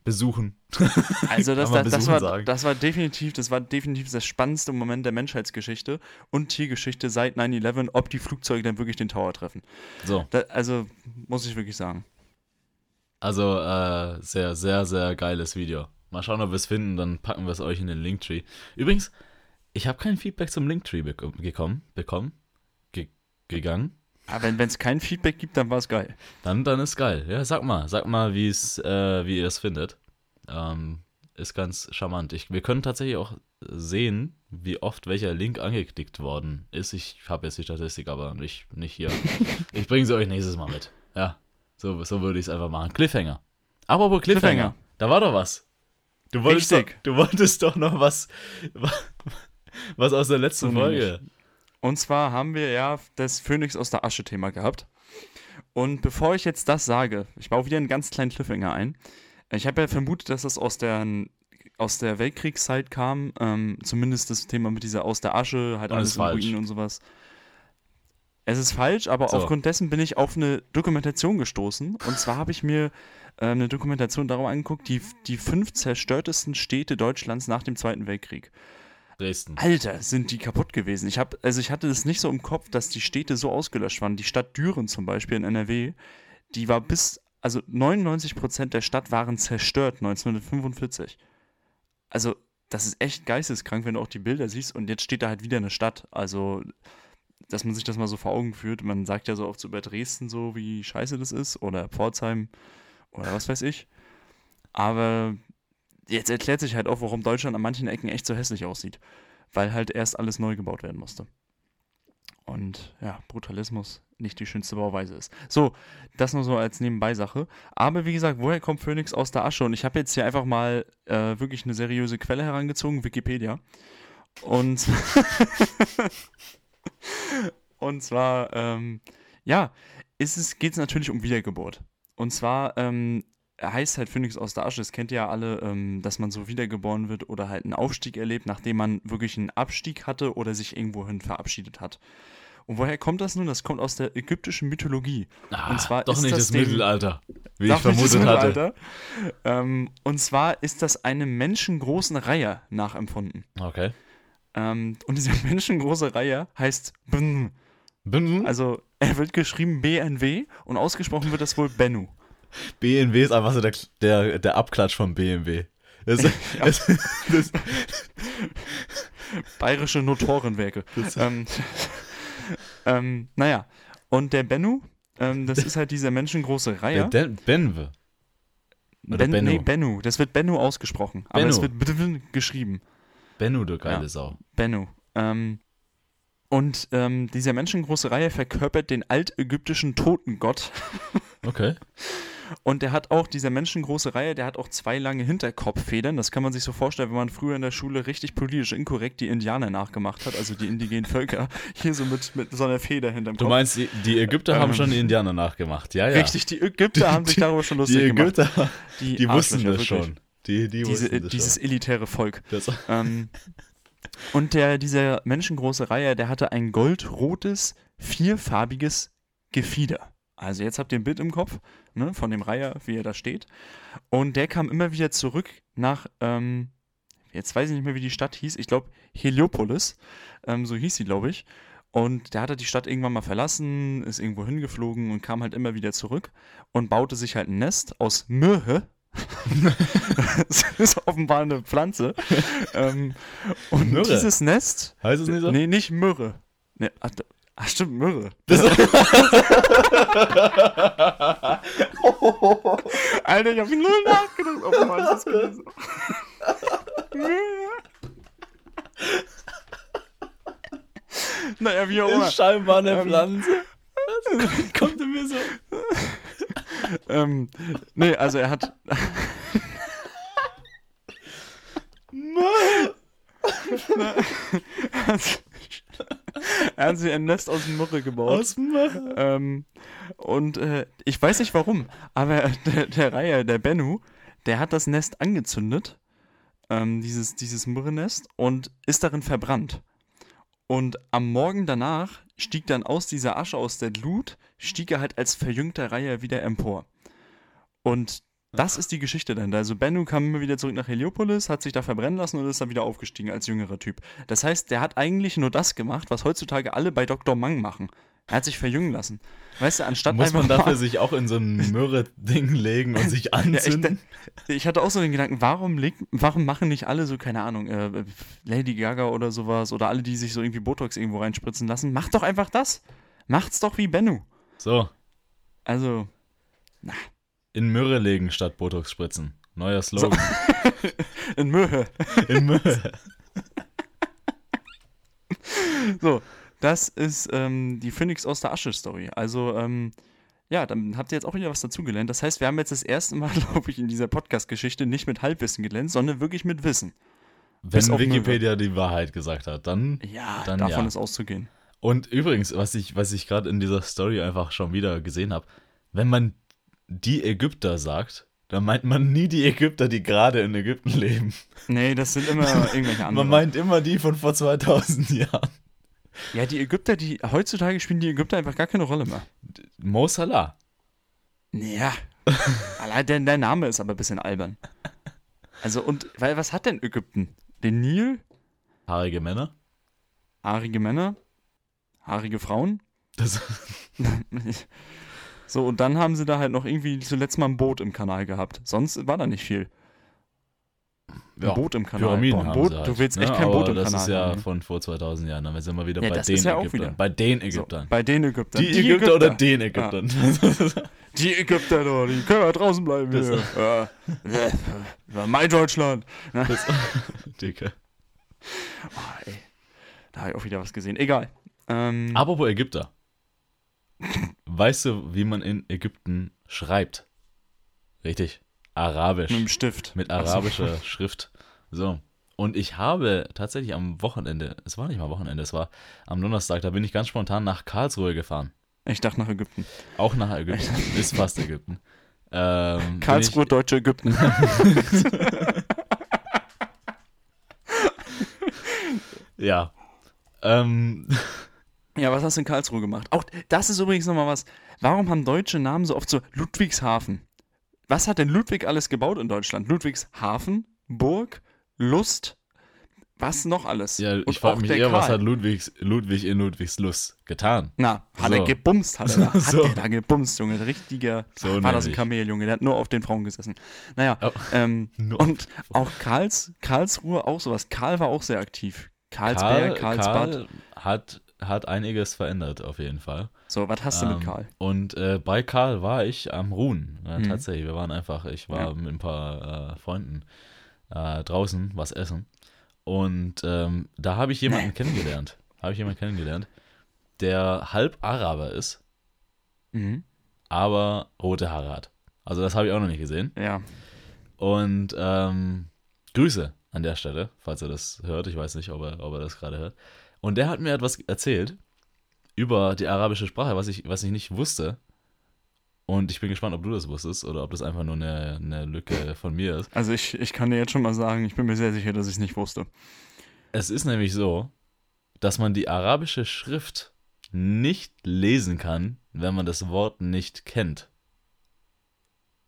besuchen. [LAUGHS] Also das, das, das, war, das war definitiv, das war definitiv das spannendste Moment der Menschheitsgeschichte und Tiergeschichte seit 9-11, ob die Flugzeuge dann wirklich den Tower treffen. So. Da, also muss ich wirklich sagen. Also, äh, sehr, sehr, sehr geiles Video. Mal schauen, ob wir es finden, dann packen wir es euch in den Linktree. Übrigens, ich habe kein Feedback zum Linktree bek gekommen, bekommen, ge gegangen. Aber wenn es kein Feedback gibt, dann war es geil. Dann, dann ist geil. Ja, sag mal, sag mal, wie es, äh, wie ihr es findet. Ähm, ist ganz charmant. Ich, wir können tatsächlich auch sehen, wie oft welcher Link angeklickt worden ist. Ich habe jetzt die Statistik, aber nicht, nicht hier. [LAUGHS] ich bringe sie euch nächstes Mal mit. Ja, so, so würde ich es einfach machen. Cliffhanger. Aber wo Cliffhanger? Cliffhanger. Da war doch was. Du wolltest, doch, du wolltest doch noch was, was aus der letzten So Folge. Und zwar haben wir ja das Phönix aus der Asche-Thema gehabt. Und bevor ich jetzt das sage, ich baue wieder einen ganz kleinen Cliffhanger ein. Ich habe ja vermutet, dass das aus der, aus der Weltkriegszeit kam. Ähm, zumindest das Thema mit dieser aus der Asche, halt Und alles in. Ruinen und sowas. Es ist falsch, aber So. aufgrund dessen bin ich auf eine Dokumentation gestoßen. Und zwar habe ich mir äh, eine Dokumentation darum angeguckt, die, die fünf zerstörtesten Städte Deutschlands nach dem Zweiten Weltkrieg. Dresden. Alter, sind die kaputt gewesen. Ich habe, also ich hatte das nicht so im Kopf, dass die Städte so ausgelöscht waren. Die Stadt Düren zum Beispiel in NRW, die war bis, also 99 Prozent der Stadt waren zerstört 1945. Also das ist echt geisteskrank, wenn du auch die Bilder siehst und jetzt steht da halt wieder eine Stadt. Also, dass man sich das mal so vor Augen führt. Man sagt ja so oft so über Dresden so, wie scheiße das ist oder Pforzheim oder was weiß ich. Aber jetzt erklärt sich halt auch, warum Deutschland an manchen Ecken echt so hässlich aussieht. Weil halt erst alles neu gebaut werden musste. Und ja, Brutalismus nicht die schönste Bauweise ist. So, das nur so als Nebenbei-Sache. Aber wie gesagt, woher kommt Phoenix aus der Asche? Und ich habe jetzt hier einfach mal äh, wirklich eine seriöse Quelle herangezogen, Wikipedia. Und, [LAUGHS] und zwar, ähm, ja, geht es natürlich um Wiedergeburt. Und zwar ähm, heißt halt Phoenix aus der Asche, das kennt ihr ja alle, ähm, dass man so wiedergeboren wird oder halt einen Aufstieg erlebt, nachdem man wirklich einen Abstieg hatte oder sich irgendwohin verabschiedet hat. Und woher kommt das nun? Das kommt aus der ägyptischen Mythologie. Ah, und zwar doch ist nicht das, das Mittelalter, wie ich vermutet hatte. Ähm, und zwar ist das einem menschengroßen Reiher nachempfunden. Okay. Ähm, und diese [LAUGHS] menschengroße Reiher heißt Bn. Bin- Also er wird geschrieben BNW und ausgesprochen wird das wohl Bennu. BMW ist einfach so der, der, der Abklatsch von BMW. Das, das, das, Bayerische Notorenwerke. ähm, [LAUGHS] ähm, naja, und der Bennu, ähm, das ist halt dieser menschengroße Reiher. der Den- oder Ben, Bennu. Nee, Bennu. Das wird Bennu ausgesprochen. Aber Bennu. es wird [LAUGHS] geschrieben. Bennu, du geile Ja. Sau. Bennu. Ähm, und ähm, dieser menschengroße Reihe verkörpert den altägyptischen Totengott. [LAUGHS] Okay. Und der hat auch, dieser menschengroße Reihe, der hat auch zwei lange Hinterkopffedern. Das kann man sich so vorstellen, wenn man früher in der Schule richtig politisch inkorrekt die Indianer nachgemacht hat, also die indigenen Völker. [LAUGHS] Hier so mit, mit so einer Feder hinterm Du Kopf. meinst, die, die Ägypter haben Ähm. schon die Indianer nachgemacht. Ja, ja. Richtig, die Ägypter haben sich darüber schon Die lustig gemacht. Ägypter, die, wussten das schon. Die, die Diese, das dieses schon. elitäre Volk. Das, Ähm, und der, dieser menschengroße Reiher, der hatte ein goldrotes, vierfarbiges Gefieder. Also jetzt habt ihr ein Bild im Kopf ne, von dem Reiher, wie er da steht. Und der kam immer wieder zurück nach, ähm, jetzt weiß ich nicht mehr, wie die Stadt hieß. Ich glaube Heliopolis, ähm, so hieß sie, glaube ich. Und der hatte die Stadt irgendwann mal verlassen, ist irgendwo hingeflogen und kam halt immer wieder zurück und baute sich halt ein Nest aus Myrrhe. [LAUGHS] das ist offenbar eine Pflanze. ähm, und Myrrhe? dieses Nest. heißt es nicht so? Nee, nicht Myrrhe. Nee, ach, ach, stimmt, Myrrhe. [LAUGHS] Alter, ich hab null nachgedacht. Oh Mann, das ist gewesen. [LAUGHS] naja, wie auch immer. Ist scheinbar eine Ähm, Pflanze. Kommt mir so. Ähm, nee, also er hat. er hat- er hat sich ein Nest aus Myrrhe gebaut. Aus dem Ähm, und äh, ich weiß nicht warum, aber der, der Reiher, der Bennu, der hat das Nest angezündet, ähm, dieses, dieses Myrrennest, und ist darin verbrannt. Und am Morgen danach stieg dann aus dieser Asche, aus der Glut, stieg er halt als verjüngter Reiher wieder empor. Und das ist die Geschichte dann. Also Bennu kam immer wieder zurück nach Heliopolis, hat sich da verbrennen lassen und ist dann wieder aufgestiegen als jüngerer Typ. Das heißt, der hat eigentlich nur das gemacht, was heutzutage alle bei Dr. Mang machen. Er hat sich verjüngen lassen. Weißt du, anstatt Muss man dafür sich auch in so ein [LAUGHS] Myrrhe-Ding legen und sich ja, ich, anzünden? ich hatte auch so den Gedanken, warum, leg, warum machen nicht alle so, keine Ahnung, äh, Lady Gaga oder sowas oder alle, die sich so irgendwie Botox irgendwo reinspritzen lassen, macht doch einfach das. Macht's doch wie Bennu. So, Also, in Myrrhe legen statt Botox spritzen. Neuer Slogan. in [LAUGHS] Möhe. In Myrrhe. [LAUGHS] So, das ist ähm, die Phoenix aus der Asche-Story. Also, ähm, ja, dann habt ihr jetzt auch wieder was dazugelernt. Das heißt, wir haben jetzt das erste Mal, [LAUGHS] glaube ich, in dieser Podcast-Geschichte nicht mit Halbwissen gelernt, sondern wirklich mit Wissen. Wenn. Wikipedia die Wahrheit gesagt hat, dann. Ja, Dann davon ja. ist auszugehen. Und übrigens, was ich, was ich gerade in dieser Story einfach schon wieder gesehen habe, wenn man die Ägypter sagt, dann meint man nie die Ägypter, die gerade in Ägypten leben. Nee, das sind immer [LAUGHS] irgendwelche anderen. Man meint immer die von vor 2000 Jahren. Ja, die Ägypter, die heutzutage spielen die Ägypter einfach gar keine Rolle mehr. Mo Salah. Ja. [LAUGHS] Allein der, der Name ist aber ein bisschen albern. Also, und, weil, was hat denn Ägypten? Den Nil, Haarige Männer. haarige Männer, haarige Frauen. Das, [LAUGHS] so, und dann haben sie da halt noch irgendwie zuletzt mal ein Boot im Kanal gehabt. Sonst war da nicht viel. Ein Boot im Kanal. Pyramiden Boah, ein haben Boot, sie halt. du willst echt Ja, kein Boot im das Kanal ist ja haben. von vor 2000 Jahren. Dann sind wir wieder Ja, bei das den ist ja wieder. Bei den So, Ägyptern. bei den Ägyptern. die, Ägypter, oder den Ägyptern? [LAUGHS] Die Ägypter, doch, die können ja draußen bleiben. Das- hier. Ja, mein Deutschland. Das, [LAUGHS] Dicke. Oh, ey. Da habe ich auch wieder was gesehen. Egal. Ähm, Apropos Ägypter. Weißt du, wie man in Ägypten schreibt? Richtig. Arabisch. mit dem Stift. Mit Ach so. arabischer [LAUGHS] Schrift. So. Und ich habe tatsächlich am Wochenende, es war nicht mal Wochenende, es war am Donnerstag, da bin ich ganz spontan nach Karlsruhe gefahren. Ich dachte nach Ägypten. Auch nach Ägypten. [LAUGHS] Ist fast Ägypten. Ähm, Karlsruhe, deutsche Ägypten. Ich, [LAUGHS] ja. Ähm, ja, was hast du in Karlsruhe gemacht? Auch das ist übrigens nochmal was. Warum haben deutsche Namen so oft so Ludwigshafen? Was hat denn Ludwig alles gebaut in Deutschland? Ludwigshafen, Burg, Lust, was noch alles? ja, ich frage mich eher, was Karl. hat Ludwigs, Ludwig in Ludwigslust getan? Na, hat So. er gebumst, hat er da. [LAUGHS] Hat So. er da gebumst, Junge. Ein richtiger, So war das ein. Kamel, Junge. Der hat nur auf den Frauen gesessen. Naja, Oh. ähm, [LAUGHS] und auch Karls, Karlsruhe auch sowas. Karl war auch sehr aktiv. Karlsberg, Karl, Karlsbad. Karl hat, hat einiges verändert, auf jeden Fall. So, was hast du mit Ähm, Karl? Und äh, bei Karl war ich am Ruhen. Ja, Mhm. Tatsächlich, wir waren einfach, ich war Ja. mit ein paar äh, Freunden äh, draußen was essen. Und ähm, da habe ich jemanden [LAUGHS] kennengelernt. Habe ich jemanden kennengelernt, der halb Araber ist, Mhm. aber rote Haare hat. Also das habe ich auch noch nicht gesehen. Ja. Und ähm, Grüße an der Stelle, falls er das hört. Ich weiß nicht, ob er, ob er das gerade hört. Und der hat mir etwas erzählt über die arabische Sprache, was ich, was ich nicht wusste. Und ich bin gespannt, ob du das wusstest oder ob das einfach nur eine, eine Lücke von mir ist. Also ich, ich kann dir jetzt schon mal sagen, ich bin mir sehr sicher, dass ich es nicht wusste. Es ist nämlich so, dass man die arabische Schrift nicht lesen kann, wenn man das Wort nicht kennt.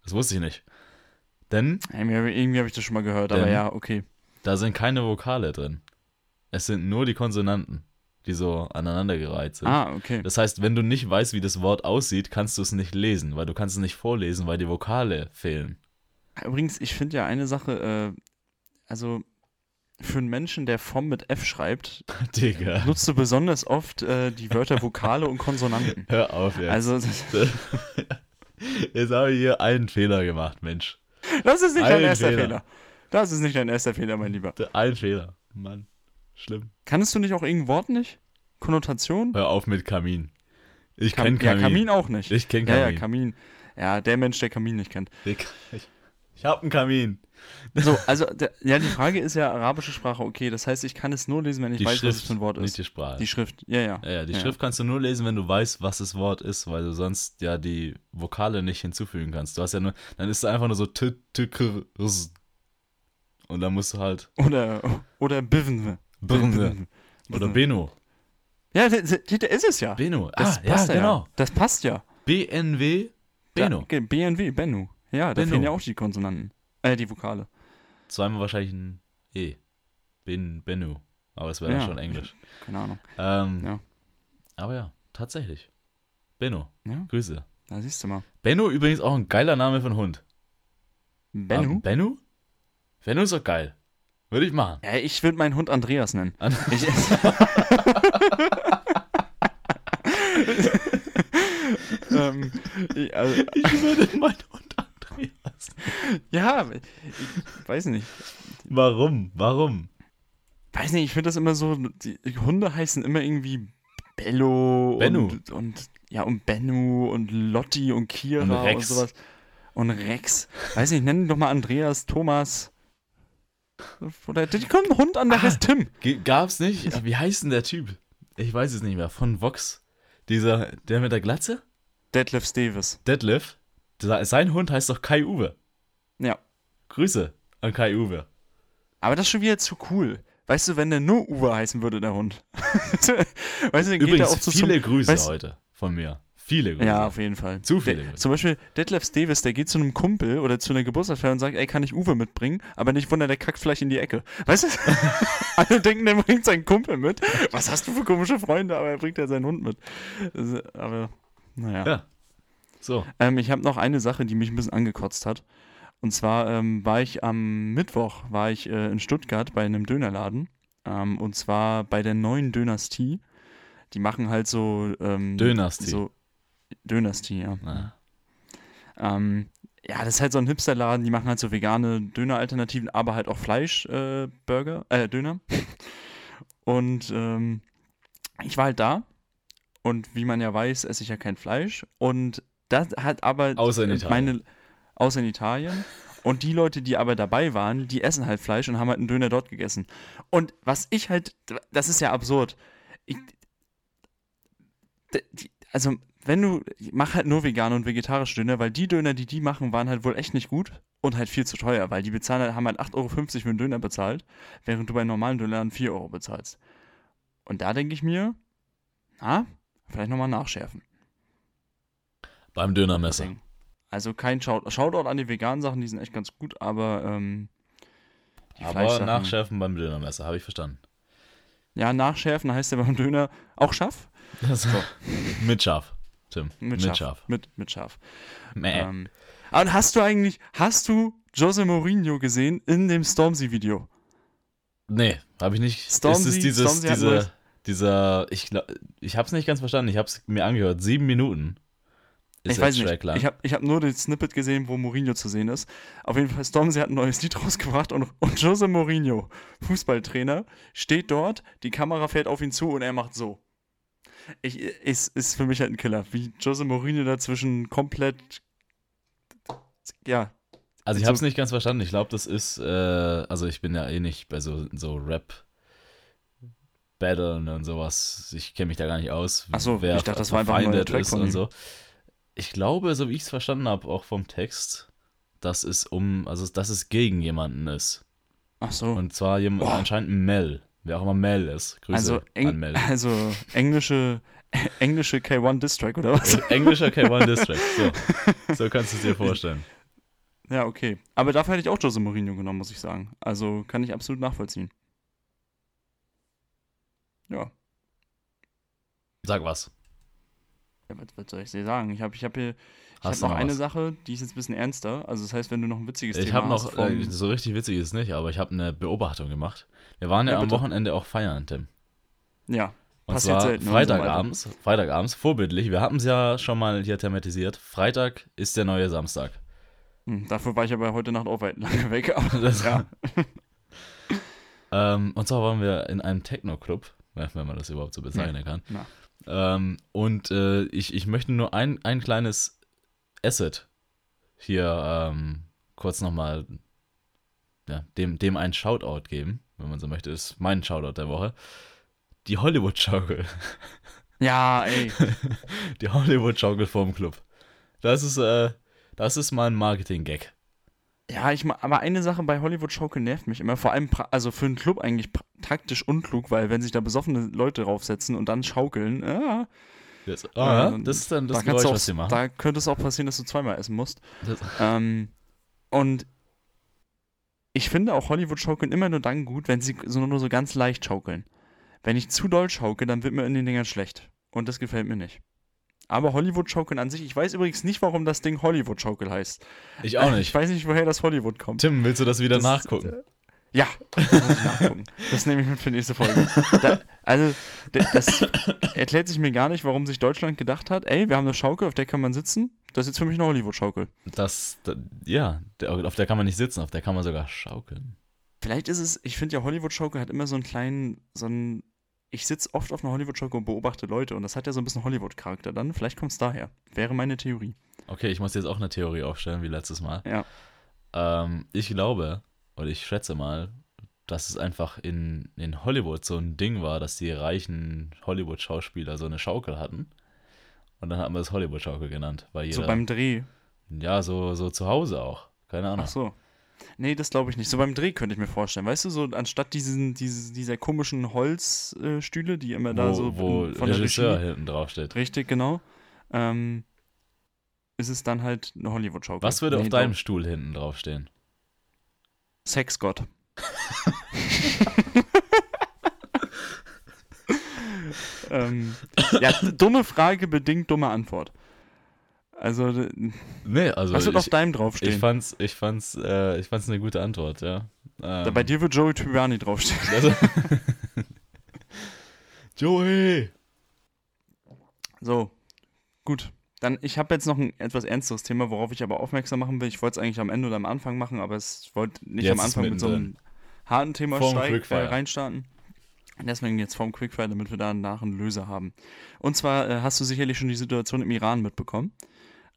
Das wusste ich nicht. Denn Irgendwie, habe ich das schon mal gehört, aber ja, okay. Da sind keine Vokale drin. Es sind nur die Konsonanten, die so aneinandergereiht sind. Ah, okay. Das heißt, wenn du nicht weißt, wie das Wort aussieht, kannst du es nicht lesen, weil du kannst es nicht vorlesen, weil die Vokale fehlen. Übrigens, ich finde ja eine Sache, äh, also für einen Menschen, der vom mit F schreibt, [LAUGHS] Digga. nutzt du besonders oft äh, die Wörter Vokale und Konsonanten. [LAUGHS] Hör auf jetzt. Also, [LAUGHS] jetzt habe ich hier einen Fehler gemacht, Mensch. das ist nicht dein Ein erster Fehler. Fehler. Das ist nicht dein erster Fehler, mein Lieber. Ein Fehler. Mann. Schlimm. Kannst du nicht auch irgendein Wort nicht? Konnotation? Hör auf mit Kamin. Ich Kam- kenne Kamin. Ja, Kamin auch nicht. Ich kenne ja, Kamin. ja, Kamin. Ja, der Mensch, der Kamin nicht kennt. Ich, ich, habe einen Kamin. So, also, der, ja, die Frage ist ja arabische Sprache, okay. Das heißt, ich kann es nur lesen, wenn ich Die weiß, Schrift, was es für ein Wort nicht ist. die Sprache. Die Schrift, ja, ja. Ja, ja, die Ja. Schrift kannst du nur lesen, wenn du weißt, was das Wort ist, weil du sonst ja die Vokale nicht hinzufügen kannst. Du hast ja nur, dann ist da einfach nur so t, t, k. Und dann musst du halt Oder, oder Bivn. Brnne oder Beno. Ja, der, ist es ja. Beno. Das ah, ja, passt ja, genau. Das passt ja. BNW Beno. Ja, ge- BNW, Bennu. Ja, da Bennu. fehlen ja auch die Konsonanten. Äh, die Vokale. Zweimal wahrscheinlich ein E. Ben, Benno. Aber es wäre Ja. dann schon Englisch. [LAUGHS] Keine Ahnung. Ähm, Ja. Aber ja, tatsächlich. Benno. Ja, Grüße. da siehst du mal. Benno übrigens auch ein geiler Name für einen Hund. Bennu? Ah, Benno? Benno ist doch geil. Würde ich machen. Ja, ich würde meinen Hund Andreas nennen. An- [LAUGHS] Ich, [LAUGHS] ähm, ich, also, Ich würde meinen Hund Andreas. ja, ich weiß nicht. Warum? Warum? Weiß nicht, ich finde das immer so, die Hunde heißen immer irgendwie Bello Bennu. und, und ja, und Bennu und Lotti und Kira Und und, Rex. sowas. Und Rex. Weiß nicht, nenn ihn doch mal Andreas, Thomas. Oder die kommt ein Hund an, der Ah. heißt Tim. Gab's nicht? Wie heißt denn der Typ? Ich weiß es nicht mehr. Von Vox. Dieser, der mit der Glatze? Detlef Davis. Detlef. Sein Hund heißt doch Kai Uwe. Ja. Grüße an Kai Uwe. Aber das ist schon wieder zu cool. Weißt du, wenn der nur Uwe heißen würde, der Hund. [LAUGHS] weißt du, Übrigens, auch so viele zum, Grüße weißt- heute von mir. Viele Grüße. Ja, auf jeden Fall. Zu viele. Der, zum Beispiel Detlef Davis, der geht zu einem Kumpel oder zu einer Geburtstagsfeier und sagt, ey, kann ich Uwe mitbringen? Aber nicht wundern, der kackt vielleicht in die Ecke. Weißt du? [LAUGHS] Alle denken, der bringt seinen Kumpel mit. Was hast du für komische Freunde? Aber er bringt ja seinen Hund mit. Aber, naja. Ja. So. Ähm, ich habe noch eine Sache, die mich ein bisschen angekotzt hat. Und zwar ähm, war ich am Mittwoch war ich äh, in Stuttgart bei einem Dönerladen. Ähm, und zwar bei der neuen Dynastie. Die machen halt so. Ähm, Dynastie. So, Dynastie, ja. Na, Ähm, ja, das ist halt so ein Hipsterladen, die machen halt so vegane Döner-Alternativen, aber halt auch Fleisch-Burger, äh, äh, Döner. [LAUGHS] Und ähm, ich war halt da und wie man ja weiß, esse ich ja kein Fleisch. Und das hat aber Außer in Italien. meine, außer in Italien. Und die Leute, die aber dabei waren, die essen halt Fleisch und haben halt einen Döner dort gegessen. Und was ich halt, das ist ja absurd. Ich, also, wenn du, mach halt nur vegane und vegetarische Döner, weil die Döner, die die machen, waren halt wohl echt nicht gut und halt viel zu teuer, weil die bezahlen halt, haben halt 8,50 Euro für einen Döner bezahlt, während du bei normalen Dönern 4 Euro bezahlst. Und da denke ich mir, na, vielleicht nochmal nachschärfen. beim Dönermesser. Also kein Shoutout, Shoutout an die veganen Sachen, die sind echt ganz gut, aber ähm, Aber nachschärfen beim Dönermesser, habe ich verstanden. Ja, nachschärfen heißt ja beim Döner auch scharf? Das [LAUGHS] Mit Schaf, Tim. Mit, scharf. Mit, mit scharf. Mäh. Ähm, und hast du eigentlich, hast du Jose Mourinho gesehen in dem Stormzy-Video? Nee, habe ich nicht. Stormzy- ist es dieses, Stormzy diese, dieser, ich, ich habe es nicht ganz verstanden. Ich habe es mir angehört. Sieben Minuten. Ist ich weiß nicht. Lang. Ich habe ich hab nur den Snippet gesehen, wo Mourinho zu sehen ist. Auf jeden Fall, Stormzy hat ein neues Lied [LAUGHS] rausgebracht und, und Jose Mourinho, Fußballtrainer, steht dort, die Kamera fährt auf ihn zu und er macht so. Ich, ist, ist für mich halt ein Killer. Wie Jose Mourinho dazwischen komplett. Ja, also ich so- habe es nicht ganz verstanden. Ich glaube, das ist, äh, also ich bin ja eh nicht bei so, so Rap. Battlen und sowas. Ich kenne mich da gar nicht aus. Ach so, wer ich dachte, das war einfach ein verfeindet Track ist und so. Ich glaube, so wie ich es verstanden habe, auch vom Text, dass es um, also dass es gegen jemanden ist. ach so. Und zwar jemand, Boah. anscheinend ein Mel. Wer auch immer Mel ist. Grüße also, an Mel. also englische, [LAUGHS] englische K1 Distrack oder was? Englischer K1 District. So. so kannst du es dir vorstellen. Ja, okay. Aber dafür hätte ich auch Jose Mourinho genommen, muss ich sagen. Also kann ich absolut nachvollziehen. Ja. Sag was. Ja, was, was soll ich dir sagen? Ich habe ich hab hier ich Hast hab du noch noch eine? Sache, die ist jetzt ein bisschen ernster. Also das heißt, wenn du noch ein witziges Ich Thema habe hast noch, vom, äh, so richtig witzig ist es nicht, aber ich habe eine Beobachtung gemacht. Wir waren ja, Ja, am bitte. Wochenende auch feiern, Tim. Ja, Und Passiert zwar selten Freitagabends, Freitagabends, vorbildlich. Wir hatten es ja schon mal hier thematisiert. Freitag ist der neue Samstag. hm, dafür war ich aber heute Nacht auch weit [LAUGHS] lange weg. Aber [LAUGHS] Das, ja. [LAUGHS] ähm, und zwar waren wir in einem Techno-Club, wenn man das überhaupt so bezeichnen kann. Na. Ähm, und äh, ich, ich möchte nur ein, ein kleines Asset hier ähm, kurz nochmal ja, dem, dem einen Shoutout geben, wenn man so möchte. Das ist mein Shoutout der Woche. Die Hollywood-Schaukel. ja, ey. [LAUGHS] Die Hollywood-Schaukel vorm Club. Das ist, äh, das ist mal ein Marketing-Gag. Ja, ich aber eine Sache bei Hollywood Schaukel nervt mich immer. Vor allem, also für einen Club eigentlich taktisch unklug, weil wenn sich da besoffene Leute draufsetzen und dann schaukeln, ja, Das, ah, Ähm, das ist dann das da, Geräusch, du was sie auch, machen. da könnte es auch passieren, dass du zweimal essen musst. Ähm, und ich finde auch Hollywood schaukeln immer nur dann gut, wenn sie so, nur so ganz leicht schaukeln. Wenn ich zu doll schaukel, dann wird mir in den Dingern schlecht. Und das gefällt mir nicht. Aber Hollywood schaukeln an sich, ich weiß übrigens nicht, warum das Ding Hollywood schaukel heißt. ich auch Ich nicht. weiß nicht, woher das Hollywood kommt. Tim, willst du das wieder Das- nachgucken? Ja, das muss ich nachgucken. Das nehme ich mit für die nächste Folge. Da, also, das erklärt sich mir gar nicht, warum sich Deutschland gedacht hat, ey, wir haben eine Schaukel, auf der kann man sitzen. Das ist jetzt für mich eine Hollywood-Schaukel. Das, da, ja, auf der kann man nicht sitzen, auf der kann man sogar schaukeln. Vielleicht ist es, ich finde ja, Hollywood-Schaukel hat immer so einen kleinen, so einen, ich sitze oft auf einer Hollywood-Schaukel und beobachte Leute und das hat ja so ein bisschen Hollywood-Charakter dann. Vielleicht kommt es daher. Wäre meine Theorie. Okay, ich muss jetzt auch eine Theorie aufstellen, wie letztes Mal. Ja. Ähm, ich glaube, oder ich schätze mal, dass es einfach in, in Hollywood so ein Ding war, dass die reichen Hollywood-Schauspieler so eine Schaukel hatten. Und dann hat man das Hollywood-Schaukel genannt. Weil jeder, So beim Dreh. ja, so, so zu Hause auch. Keine Ahnung. Ach so. Nee, das glaube ich nicht. So beim Dreh könnte ich mir vorstellen. Weißt du, so anstatt diesen, diese, dieser komischen Holzstühle, Stühle, die immer da wo so wo von der Regisseur Regie, hinten drauf steht. richtig genau, ähm, ist es dann halt eine Hollywood-Schaukel. Was würde Nee, auf deinem. Stuhl hinten drauf stehen? Sexgott. [LAUGHS] ähm, ja, dumme Frage bedingt dumme Antwort. Also, Nee, also was wird auf ich, deinem ich draufstehen? fand's, ich fand's, äh, ich fand's eine gute Antwort, ja. Ähm, Bei dir wird Joey Tribbiani draufstehen. also, [LAUGHS] Joey! So, gut. Dann, ich habe jetzt noch ein etwas ernsteres Thema, worauf ich aber aufmerksam machen will. Ich wollte es eigentlich am Ende oder am Anfang machen, aber es ich wollte nicht Jetzt am Anfang mit so einem harten Thema steig, äh, Quickfire. reinstarten. Deswegen jetzt vom Quickfire, damit wir danach einen Löser haben. Und zwar äh, hast du sicherlich schon die Situation im Iran mitbekommen,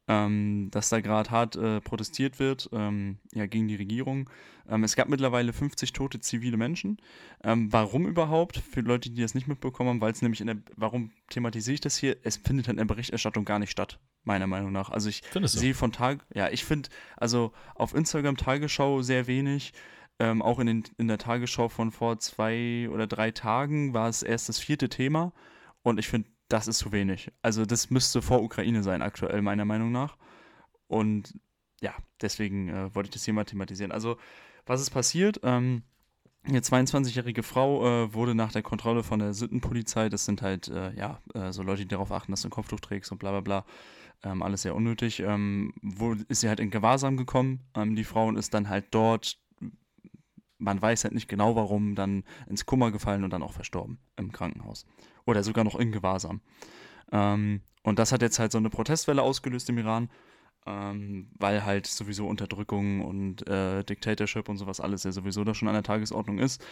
ähm, dass da gerade hart äh, protestiert wird ähm, ja, gegen die Regierung. Ähm, es gab mittlerweile 50 tote zivile Menschen. Ähm, warum überhaupt? Für Leute, die das nicht mitbekommen haben, weil es nämlich in der, warum thematisiere ich das hier? Es findet halt in der Berichterstattung gar nicht statt, meiner Meinung nach. Also ich sehe von Tag, ja, ich finde, also auf Instagram Tagesschau sehr wenig. Ähm, auch in, den, in der Tagesschau von vor zwei oder drei Tagen war es erst das vierte Thema. Und ich finde, das ist zu wenig. Also das müsste vor Ukraine sein, aktuell, meiner Meinung nach. Und ja, deswegen äh, wollte ich das hier mal thematisieren. Also, was ist passiert? Ähm, eine 22-jährige Frau äh, wurde nach der Kontrolle von der Sittenpolizei, das sind halt, äh, ja, äh, so Leute, die darauf achten, dass du ein Kopftuch trägst und bla bla bla, ähm, alles sehr unnötig, ähm, wo ist sie halt in Gewahrsam gekommen, ähm, die Frau, ist dann halt dort, man weiß halt nicht genau warum, dann ins Kummer gefallen und dann auch verstorben im Krankenhaus. Oder sogar noch in Gewahrsam. Ähm, und das hat jetzt halt so eine Protestwelle ausgelöst im Iran, ähm, weil halt sowieso Unterdrückung und äh, Dictatorship und sowas alles ja sowieso da schon an der Tagesordnung ist.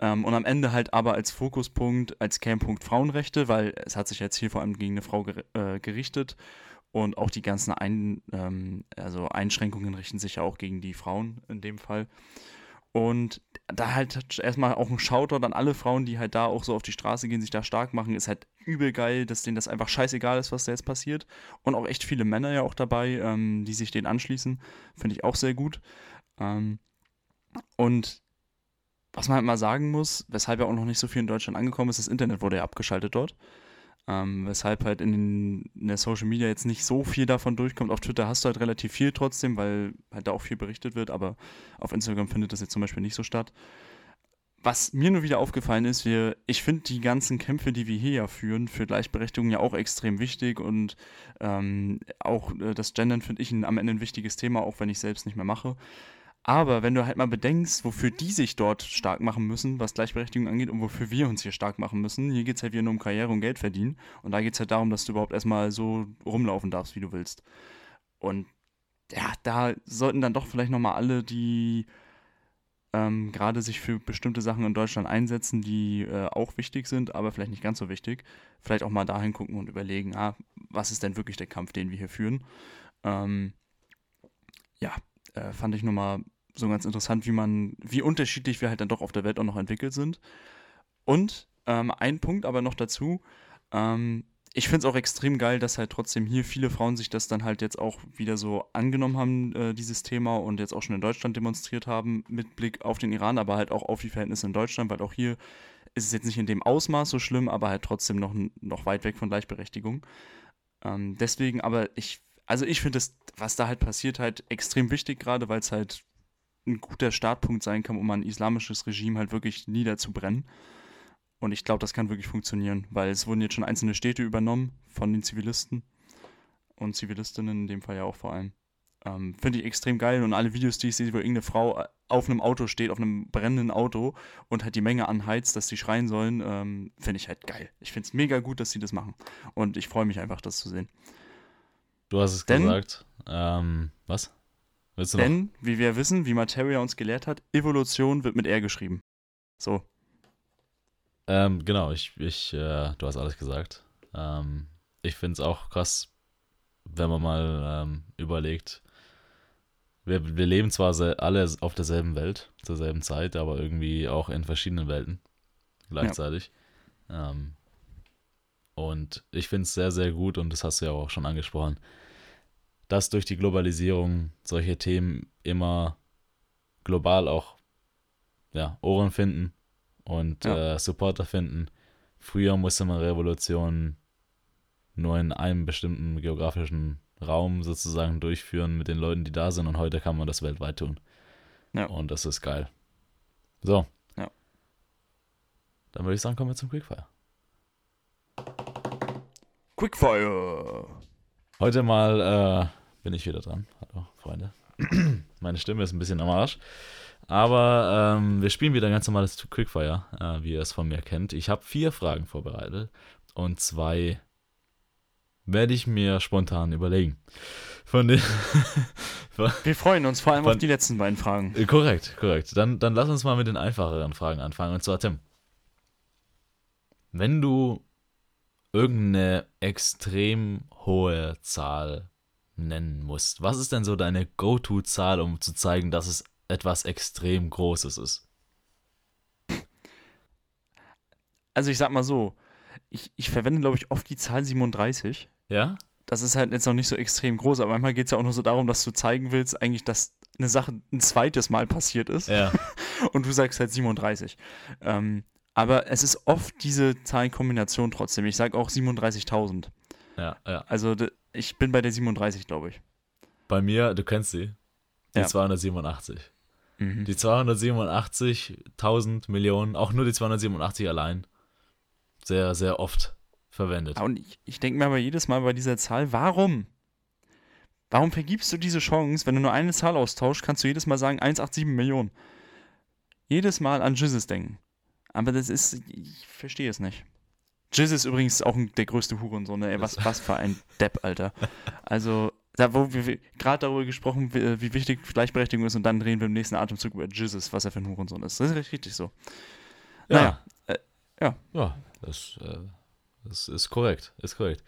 Ähm, und am Ende halt aber als Fokuspunkt, als Kernpunkt Frauenrechte, weil es hat sich jetzt hier vor allem gegen eine Frau ger äh, gerichtet und auch die ganzen Ein ähm, also Einschränkungen richten sich ja auch gegen die Frauen in dem Fall. Und da halt erstmal auch ein Shoutout an alle Frauen, die halt da auch so auf die Straße gehen, sich da stark machen, ist halt übel geil, dass denen das einfach scheißegal ist, was da jetzt passiert. Und auch echt viele Männer ja auch dabei, ähm, die sich denen anschließen. Finde ich auch sehr gut. Ähm, und was man halt mal sagen muss, weshalb ja auch noch nicht so viel in Deutschland angekommen ist, das Internet wurde ja abgeschaltet dort. Ähm, weshalb halt in, den, in der Social Media jetzt nicht so viel davon durchkommt. Auf Twitter hast du halt relativ viel trotzdem, weil halt da auch viel berichtet wird, aber auf Instagram findet das jetzt zum Beispiel nicht so statt. Was mir nur wieder aufgefallen ist, wir, ich finde die ganzen Kämpfe, die wir hier ja führen, für Gleichberechtigung ja auch extrem wichtig und ähm, auch äh, das Gendern finde ich ein, am Ende ein wichtiges Thema, auch wenn ich selbst nicht mehr mache. Aber wenn du halt mal bedenkst, wofür die sich dort stark machen müssen, was Gleichberechtigung angeht und wofür wir uns hier stark machen müssen, hier geht es halt wieder nur um Karriere und Geld verdienen. Und da geht es halt darum, dass du überhaupt erstmal so rumlaufen darfst, wie du willst. Und ja, da sollten dann doch vielleicht nochmal alle, die ähm, gerade sich für bestimmte Sachen in Deutschland einsetzen, die äh, auch wichtig sind, aber vielleicht nicht ganz so wichtig, vielleicht auch mal dahin gucken und überlegen, ah, was ist denn wirklich der Kampf, den wir hier führen. Ähm, ja, äh, fand ich nochmal so ganz interessant, wie man, wie unterschiedlich wir halt dann doch auf der Welt auch noch entwickelt sind. Und ähm, ein Punkt aber noch dazu, ähm, ich finde es auch extrem geil, dass halt trotzdem hier viele Frauen sich das dann halt jetzt auch wieder so angenommen haben, äh, dieses Thema, und jetzt auch schon in Deutschland demonstriert haben, mit Blick auf den Iran, aber halt auch auf die Verhältnisse in Deutschland, weil auch hier ist es jetzt nicht in dem Ausmaß so schlimm, aber halt trotzdem noch, noch weit weg von Gleichberechtigung. Ähm, deswegen, aber ich, also ich finde das, was da halt passiert, halt extrem wichtig, gerade weil es halt ein guter Startpunkt sein kann, um ein islamisches Regime halt wirklich niederzubrennen. Und ich glaube, das kann wirklich funktionieren, weil es wurden jetzt schon einzelne Städte übernommen von den Zivilisten und Zivilistinnen in dem Fall ja auch vor allem. Ähm, Finde ich extrem geil und alle Videos, die ich sehe, wo irgendeine Frau auf einem Auto steht, auf einem brennenden Auto und halt die Menge anheizt, dass sie schreien sollen, ähm, finde ich halt geil. Ich finde es mega gut, dass sie das machen. Und ich freue mich einfach, das zu sehen. Du hast es Denn- gesagt. Ähm, was? Du noch? Denn, wie wir wissen, wie Materia uns gelehrt hat, Evolution wird mit R geschrieben. So, Ähm, genau, ich, ich, äh, du hast alles gesagt. Ähm, ich finde es auch krass, wenn man mal ähm, überlegt. Wir, wir leben zwar alle auf derselben Welt, zur selben Zeit, aber irgendwie auch in verschiedenen Welten gleichzeitig. Ähm, und ich finde es sehr, sehr gut, und das hast du ja auch schon angesprochen, dass durch die Globalisierung solche Themen immer global auch ja, Ohren finden und Ja. äh, Supporter finden. Früher musste man Revolutionen nur in einem bestimmten geografischen Raum sozusagen durchführen mit den Leuten, die da sind und heute kann man das weltweit tun. Ja. Und das ist geil. So. Ja. Dann würde ich sagen, kommen wir zum Quickfire. Quickfire! Heute mal äh, bin ich wieder dran. Hallo, Freunde. [CLEARS THROAT] Meine Stimme ist ein bisschen am Arsch. Aber ähm, wir spielen wieder ein ganz normales Quickfire, äh, wie ihr es von mir kennt. Ich habe vier Fragen vorbereitet und zwei werde ich mir spontan überlegen. Von den [LAUGHS] wir freuen uns vor allem von, auf die letzten beiden Fragen. Äh, korrekt, korrekt. Dann, dann lass uns mal mit den einfacheren Fragen anfangen. Und zwar, Tim, wenn du irgendeine extrem hohe Zahl nennen musst, was ist denn so deine Go-To-Zahl, um zu zeigen, dass es etwas extrem Großes ist? Also ich sag mal so, ich, ich verwende, glaube ich, oft die Zahl 37. Ja? Das ist halt jetzt noch nicht so extrem groß, aber manchmal geht es ja auch nur so darum, dass du zeigen willst, eigentlich, dass eine Sache ein zweites Mal passiert ist. Ja. [LAUGHS] Und du sagst halt 37. Ähm, aber es ist oft diese Zahlenkombination trotzdem. Ich sage auch 37.000. Ja, ja. Also ich bin bei der 37, glaube ich. Bei mir, du kennst sie, die Ja. 287. Mhm. Die 287.000 Millionen, auch nur die 287 allein, sehr, sehr oft verwendet. Und ich, ich denke mir aber jedes Mal bei dieser Zahl, warum? Warum vergibst du diese Chance, wenn du nur eine Zahl austauschst, kannst du jedes Mal sagen 187 Millionen. Jedes Mal an Jesus denken. Aber das ist, ich verstehe es nicht. Jizz ist übrigens auch der größte Hurensohn, ne? Ey, was, was für ein Depp, Alter. Also, da wo wir gerade darüber gesprochen, wie, wie wichtig Gleichberechtigung ist und dann reden wir im nächsten Atemzug über Jesus, was er für ein Hurensohn ist. Das ist richtig, so. Naja, äh, ja. Ja, das, äh, das ist korrekt, ist korrekt.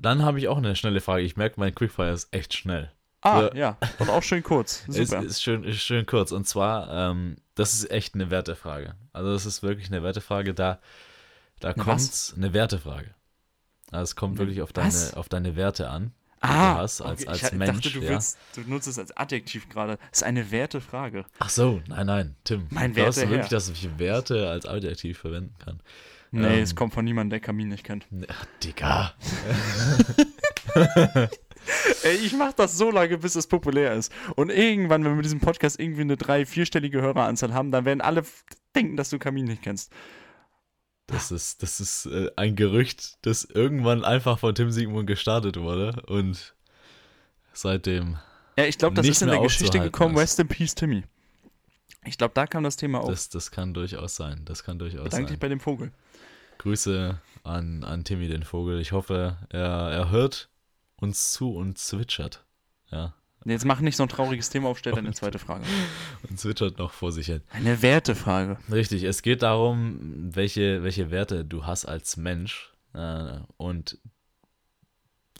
Dann habe ich auch eine schnelle Frage. Ich merke, mein Quickfire ist echt schnell. Ah, So. ja. Und auch schön kurz. [LAUGHS] Super. ist schön, ist schön kurz. Und zwar, ähm, das ist echt eine Wertefrage. Also das ist wirklich eine Wertefrage. Da, da Eine kommt was? eine Wertefrage. Also es kommt wirklich auf deine, Was? auf deine Werte an. Ah, du hast als- okay. als ich Mensch, dachte, du, ja. willst, du nutzt es als Adjektiv gerade. Das ist eine Wertefrage. Ach so, nein, nein, Tim. Mein glaubst du Werteherr. wirklich, dass ich Werte als Adjektiv verwenden kann? Nee, Ähm. es kommt von niemandem, der Kamin nicht kennt. Ne, Ach, Digga. [LAUGHS] [LAUGHS] Ey, ich mach das so lange, bis es populär ist. Und irgendwann, wenn wir mit diesem Podcast irgendwie eine drei-, vierstellige Höreranzahl haben, dann werden alle denken, dass du Kamin nicht kennst. Das ist, das ist äh, ein Gerücht, das irgendwann einfach von Tim Sigmund gestartet wurde und seitdem, Ja, ich glaube, das ist in der Geschichte gekommen. ist. Rest in Peace, Timmy. Ich glaube, da kam das Thema auf. das, das kann durchaus sein. Das kann durchaus Bedank dich sein. bei dem Vogel. Grüße an, an Timmy den Vogel. Ich hoffe, er, er hört uns zu und zwitschert. Ja, Jetzt mach nicht so ein trauriges Thema auf, stell deine zweite Frage. [LAUGHS] und zwitschert noch vor sich hin. Eine Wertefrage. Richtig, es geht darum, welche, welche Werte du hast als Mensch. Äh, und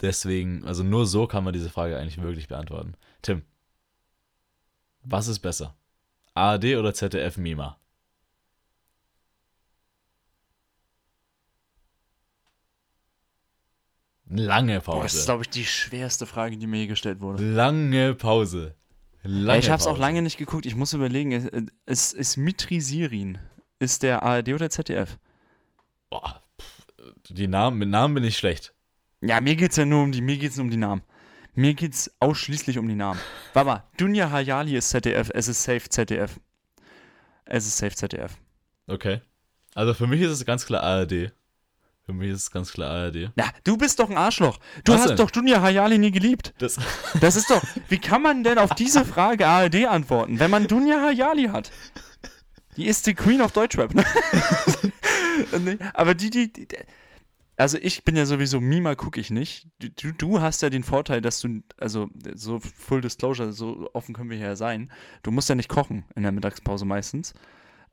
deswegen, also nur so kann man diese Frage eigentlich wirklich beantworten. Tim, was ist besser? ARD oder ZDF Mima? Lange Boah, das ist, Pause. glaube ich, die schwerste Frage, die mir je gestellt wurde. Lange Pause. Lange Ja, ich habe es auch Pause. lange nicht geguckt. Ich muss überlegen, es, es ist Mitri Sirin. Ist der ARD oder ZDF? Boah, die Namen, mit Namen bin ich schlecht. Ja, mir geht's ja nur um die, mir geht's nur um die Namen. Mir geht's ausschließlich um die Namen. Baba, Dunja Hayali ist ZDF, es ist safe ZDF. Es ist safe ZDF. Okay. Also für mich ist es ganz klar ARD. Für mich ist es ganz klar ARD. Na, du bist doch ein Arschloch. Du Was hast denn? doch Dunja Hayali nie geliebt. Das, Das ist doch, wie kann man denn auf diese [LAUGHS] Frage ARD antworten, wenn man Dunja Hayali hat? Die ist die Queen of Deutschrap. Ne? [LAUGHS] Nee, Aber die, die, die, also ich bin ja sowieso, Mima gucke ich nicht. Du, du, du hast ja den Vorteil, dass du, also so Full Disclosure, so offen können wir hier ja sein. Du musst ja nicht kochen in der Mittagspause meistens.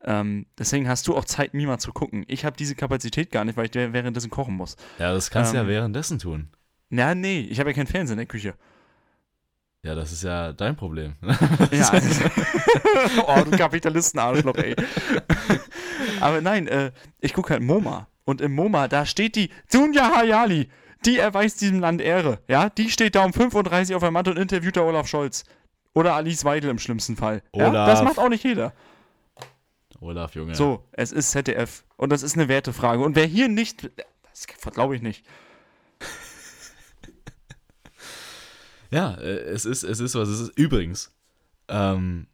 Ähm, deswegen hast du auch Zeit, Mima zu gucken. Ich habe diese Kapazität gar nicht, weil ich währenddessen kochen muss. ja, das kannst du Ähm. ja währenddessen tun. Na, nee, ich habe ja keinen Fernseher in der Küche. Ja, das ist ja dein Problem. [LAUGHS] Ja. [LAUGHS] oh, du Kapitalistenarschloch, ey. [LAUGHS] Aber nein, äh, ich gucke halt MoMA. Und im MoMA, da steht die Dunja Hayali. Die erweist diesem Land Ehre. Ja, die steht da um 35 auf der Matte und interviewt da Olaf Scholz. Oder Alice Weidel im schlimmsten Fall. Ja, das macht auch nicht jeder. Olaf, Junge. So, es ist ZDF. Und das ist eine Wertefrage. Und wer hier nicht. Das glaube ich nicht. [LAUGHS] Ja, äh, es ist, es ist, was es ist. Übrigens, ähm,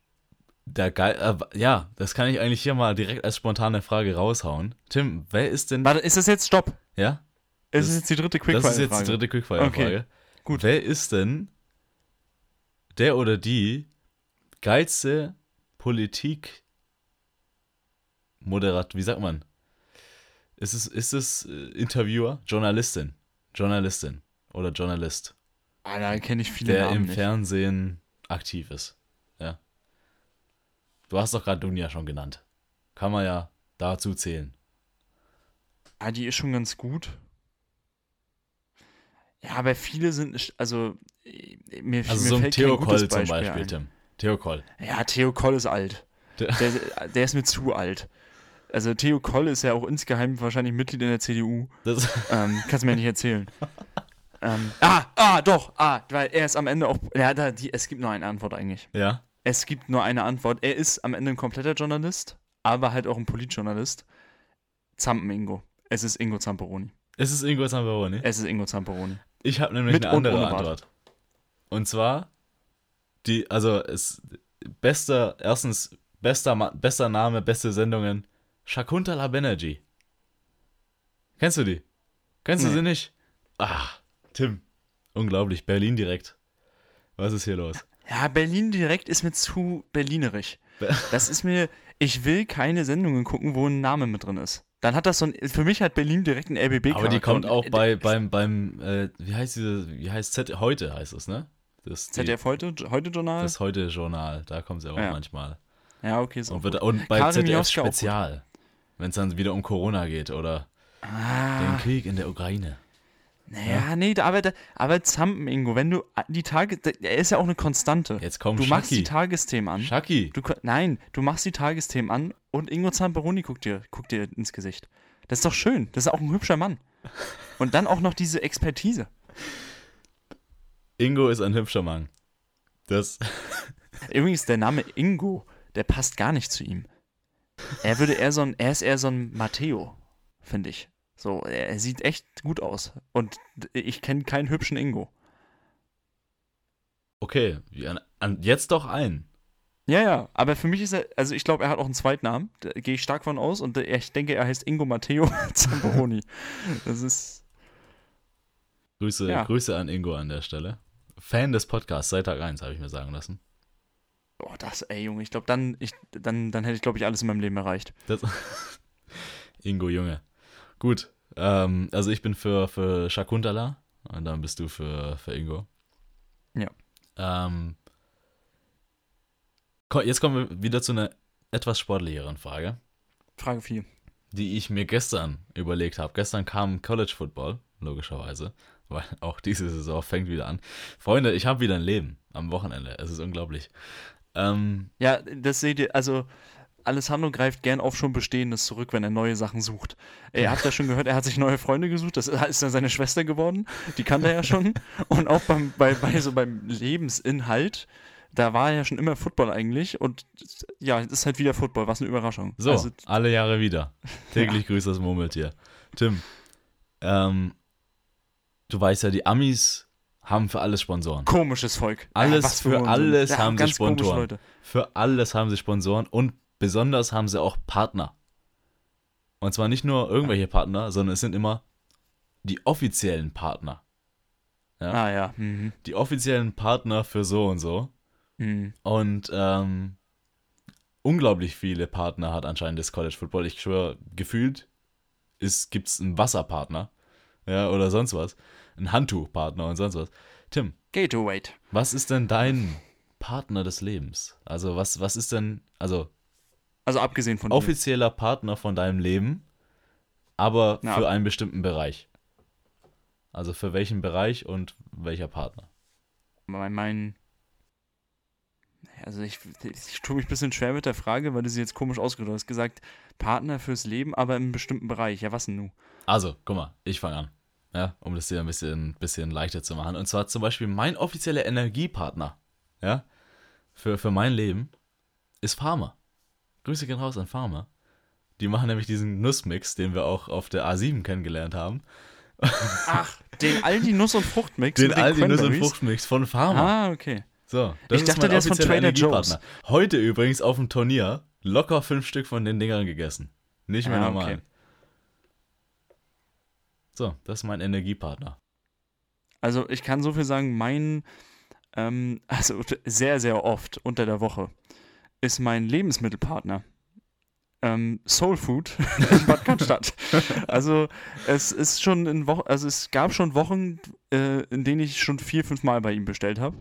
der Geil, äh, ja, das kann ich eigentlich hier mal direkt als spontane Frage raushauen. Tim, wer ist denn, Warte, ist das jetzt Stopp? ja? Es Das- ist jetzt die dritte Das ist jetzt die Quickfire-Frage. dritte Quickfire-Frage. Okay, gut. Wer ist denn der oder die geilste Politik Moderat, wie sagt man? Ist es, ist es äh, Interviewer? Journalistin. Journalistin oder Journalist, Ah, da kenne ich viele der Namen im nicht. Fernsehen aktiv ist. Ja. Du hast doch gerade Dunja schon genannt. Kann man ja dazu zählen. Ah, die ist schon ganz gut. Ja, aber viele sind, also äh, mir, Also mir so ein fällt Theo kein gutes Koll zum Beispiel ein. Tim. Theo Koll. Ja, Theo Koll ist alt. Der, der ist mir zu alt. Also Theo Koll ist ja auch insgeheim wahrscheinlich Mitglied in der CDU. Das, Ähm, kannst du mir nicht erzählen. [LAUGHS] ähm, ah, ah, doch, ah, weil er ist am Ende auch. Ja, da, die, es gibt nur eine Antwort eigentlich. ja. Es gibt nur eine Antwort. Er ist am Ende ein kompletter Journalist, aber halt auch ein Politjournalist. Zampen Ingo. Es ist Ingo Zamperoni. Es ist Ingo Zamperoni. Es ist Ingo Zamperoni. Ich habe nämlich Mit eine und andere Bart. Antwort. Und zwar die, also es bester, erstens bester, bester Name, beste Sendungen. Shakuntala Banerjee. Kennst du die? Kennst du Nee. sie nicht? Ah, Tim. Unglaublich. Berlin direkt. Was ist hier los? Ja, Berlin direkt ist mir zu berlinerisch. Be- Das ist mir, ich will keine Sendungen gucken, wo ein Name mit drin ist. Dann hat das so ein, für mich hat Berlin direkt einen RBB Aber die kommt auch äh, bei beim beim äh, wie heißt diese wie heißt Z heute heißt es, ne? Das ZDF heute, heute Journal? das heute Journal, da kommt sie auch Ja. manchmal. ja, okay, so. Und, wird, und bei Karin ZDF Mioska. Spezial, wenn es dann wieder um Corona geht oder den Ah, Krieg in der Ukraine. naja, nee, da- aber, aber Zampen, Ingo, wenn du die Tage, er ist ja auch eine Konstante. Jetzt kommt Du machst die. Tagesthemen an. Shaki. Du, nein, du machst die Tagesthemen an und Ingo Zamperoni guckt dir, guckt dir ins Gesicht. Das ist doch schön. Das ist auch ein hübscher Mann. Und dann auch noch diese Expertise. Ingo ist ein hübscher Mann. Das Übrigens, der Name Ingo, der passt gar nicht zu ihm. Er würde eher so ein, er ist eher so ein Matteo, finde ich. So, er, sieht echt gut aus. Und ich kenne keinen hübschen Ingo. okay, jetzt doch ein. Ja, ja, aber für mich ist er, also ich glaube, er hat auch einen Zweitnamen, da gehe ich stark von aus und ich denke, er heißt Ingo Matteo [LAUGHS] Zamperoni. Das ist, Grüße, Ja. Grüße an Ingo an der Stelle. Fan des Podcasts seit Tag 1, habe ich mir sagen lassen. Oh, das, ey Junge, ich glaube, dann, ich, dann, dann hätte ich, glaube ich, alles in meinem Leben erreicht. Das [LAUGHS] Ingo Junge. Gut. Ähm, also ich bin für, für Shakuntala und dann bist du für, für Ingo. Ja. Ähm, jetzt kommen wir wieder zu einer etwas sportlicheren Frage, Frage 4. die ich mir gestern überlegt habe. Gestern kam College Football, logischerweise, weil [LAUGHS] auch diese Saison fängt wieder an. Freunde, ich habe wieder ein Leben am Wochenende. Es ist unglaublich. Ähm, Ja, das seht ihr, also Alessandro greift gern auf schon Bestehendes zurück, wenn er neue Sachen sucht. Ihr habt ja schon gehört, er hat sich neue Freunde gesucht, das [LAUGHS] ist dann seine Schwester geworden, die kannte er ja schon. [LAUGHS] Und auch beim, bei, bei so beim Lebensinhalt, da war ja schon immer Football eigentlich und ja, es ist halt wieder Football, was eine Überraschung. So, Also, alle Jahre wieder. [LAUGHS] Täglich grüßt das Murmeltier. Tim, ähm, du weißt ja, die Amis haben für alles Sponsoren. komisches Volk. Alles was für Unsinn. alles haben sie Sponsoren. Leute. Für alles haben sie Sponsoren und besonders haben sie auch Partner. Und zwar nicht nur irgendwelche Partner, sondern es sind immer die offiziellen Partner. Ja. Ah ja. Mhm. Die offiziellen Partner für so und so. Mhm. Und ähm, unglaublich viele Partner hat anscheinend das College Football. Ich schwöre, gefühlt gibt es einen Wasserpartner. Ja, oder sonst was. Ein Handtuchpartner und sonst was. Tim, Gatorade. was ist denn dein Partner des Lebens? Also, was, was ist denn, also Also abgesehen von dir. offizieller Partner von deinem Leben, aber Na, für ab- einen bestimmten Bereich? Also für welchen Bereich und welcher Partner? mein, mein also ich, ich tue mich ein bisschen schwer mit der Frage, weil du sie jetzt komisch ausgedrückt hast. Du hast gesagt, Partner fürs Leben, aber im bestimmten Bereich. Ja, was denn nun? Also, guck mal, ich fange an. Ja, um das dir ein bisschen, bisschen leichter zu machen. Und zwar zum Beispiel mein offizieller Energiepartner, ja, für, für mein Leben ist Farmer. Grüße gehen raus an Farmer. Die machen nämlich diesen Nussmix, den wir auch auf der A7 kennengelernt haben. [LAUGHS] Ach, den Aldi Nuss- und Fruchtmix Den den Aldi Nuss- und? Fruchtmix von Farmer. Ah, okay. So, Ich dachte, mein der ist von Trader Energiepartner. Heute übrigens auf dem Turnier locker fünf Stück von den Dingern gegessen. Nicht mehr Ah, normal. okay. So, das ist mein Energiepartner. Also ich kann so viel sagen, mein, ähm, [LAUGHS] also sehr, sehr oft unter der Woche ist mein Lebensmittelpartner ähm, Soul Food [LAUGHS] in Bad Cannstatt. [LAUGHS] also es ist schon in Wochen, also es gab schon Wochen, äh, in denen ich schon vier, fünf Mal bei ihm bestellt habe.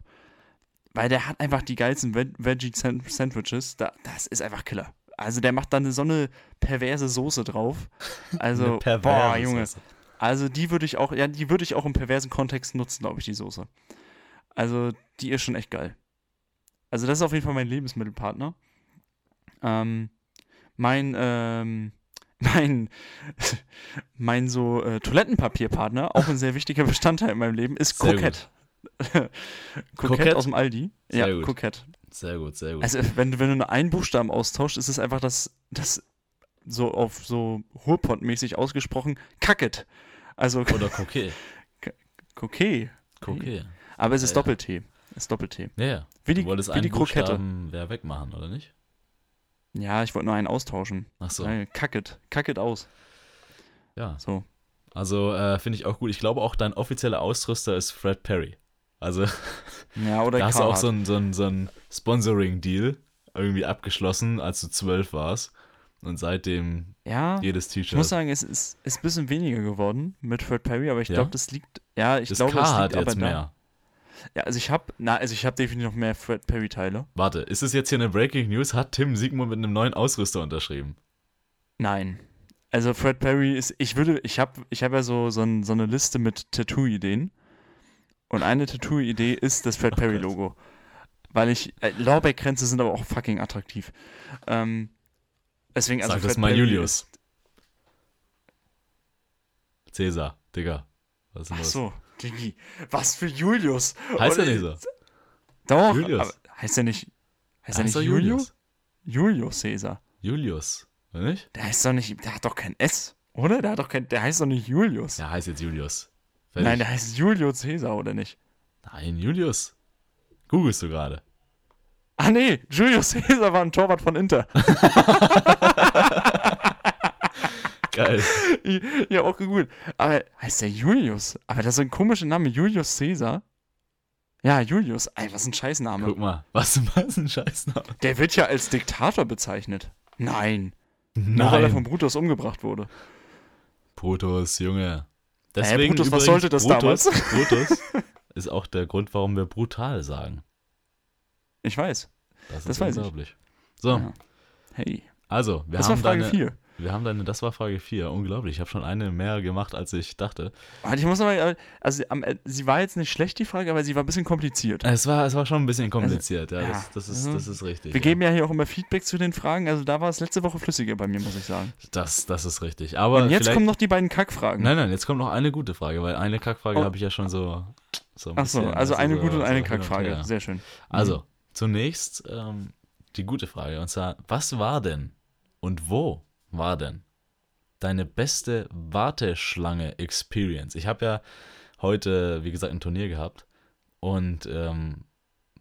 Weil der hat einfach die geilsten Ve Veggie-Sandwiches. Da, das ist einfach Killer. Also der macht dann so eine perverse Soße drauf. Also, boah, Junge. Soße. Also die würde ich auch, ja, die würde ich auch im perversen Kontext nutzen, glaube ich, die Soße. Also die ist schon echt geil. Also das ist auf jeden Fall mein Lebensmittelpartner. Ähm, mein, ähm, [LAUGHS] mein, mein so äh, Toilettenpapierpartner, auch ein sehr wichtiger Bestandteil in meinem Leben, ist Kokett. Kokett [LAUGHS] aus dem Aldi. Sehr ja. Kokett. Sehr gut, sehr gut. Also, wenn, du- wenn du nur einen Buchstaben austauschst, ist es einfach das, das so auf so Ruhrpott-mäßig ausgesprochen, Kacket. Also Oder Coquet. Kokett. Coquet. Aber es ist Ja, ja. Doppel-T. Es ist Doppel-T. Ja, ja. Wie die, du wolltest wie einen die Krokette. Wer wegmachen, oder nicht? Ja, ich wollte nur einen austauschen. Ach so. Kacket. Kacket aus. Ja. So. Also äh, finde ich auch gut. Ich glaube auch, dein offizieller Ausrüster ist Fred Perry. Also [LAUGHS] Ja, oder [LAUGHS] da hast du auch so ein, so ein, so ein Sponsoring-Deal irgendwie abgeschlossen, als du zwölf warst. Und seitdem Ja, jedes ich muss T-Shirt. sagen, es ist, ist ein bisschen weniger geworden mit Fred Perry, aber ich Ja? glaube, das liegt. Ja, ich Das glaube, K es hat liegt aber jetzt da. mehr. Ja, also ich habe, na, also ich habe definitiv noch mehr Fred Perry Teile. Warte, ist es jetzt hier eine Breaking News? Hat Tim Sigmund mit einem neuen Ausrüster unterschrieben? Nein. Also Fred Perry ist, ich würde, ich habe, ich habe ja so so, ein, so eine Liste mit Tattoo-Ideen und eine Tattoo-Idee ist das Fred Oh Perry. Logo, weil ich äh, Lorbeerkränze sind aber auch fucking attraktiv. Ähm, deswegen also Sag das mal Julius. Cäsar, Digga. Was ist denn ach so, Digi, was für Julius? Heißt er nicht so? Doch, Julius. aber heißt er nicht, heißt er nicht Julius? Julius Caesar. Julius, oder nicht? Der heißt doch nicht, der hat doch kein S, oder? Der hat doch kein, der heißt doch nicht Julius. Ja, heißt jetzt Julius. Fertig. Nein, der heißt Julius Caesar, oder nicht? Nein, Julius. Googlest du gerade. Ah nee, Julius Caesar war ein Torwart von Inter. [LAUGHS] Geil. [LAUGHS] ja, auch gut. Aber heißt der Julius? Aber das ist ein komischer Name, Julius Caesar. Ja, Julius. Ey, was ein Scheißname. Guck mal, was, was ein Scheißname. Der wird ja als Diktator bezeichnet. Nein. Nur weil er von Nein. Brutus umgebracht wurde. Brutus, Junge. Brutus, was sollte das Brutus, Brutus ist auch der Grund, warum wir brutal sagen. Ich weiß. Das ist Das unglaublich. So, Ja. Hey. also, wir das war haben Frage deine, 4. wir haben deine, das war Frage 4. Unglaublich, ich habe schon eine mehr gemacht, als ich dachte. Warte, ich muss nochmal, also äh, sie war jetzt nicht schlecht, die Frage, aber sie war ein bisschen kompliziert. Es war, es war schon ein bisschen kompliziert, ja, ja, das, das, ist, also, das ist richtig. Wir ja. geben ja hier auch immer Feedback zu den Fragen, also da war es letzte Woche flüssiger bei mir, muss ich sagen. Das, das ist richtig. Aber Und jetzt kommen noch die beiden Kackfragen. Nein, nein, jetzt kommt noch eine gute Frage, weil eine Kackfrage Oh. habe ich ja schon so. so Ach so, also du, eine gute und eine Kackfrage. her. Sehr schön. Also, zunächst ähm, die gute Frage. Und zwar, was war denn und wo war denn deine beste Warteschlange-Experience? Ich habe ja heute, wie gesagt, ein Turnier gehabt und ähm,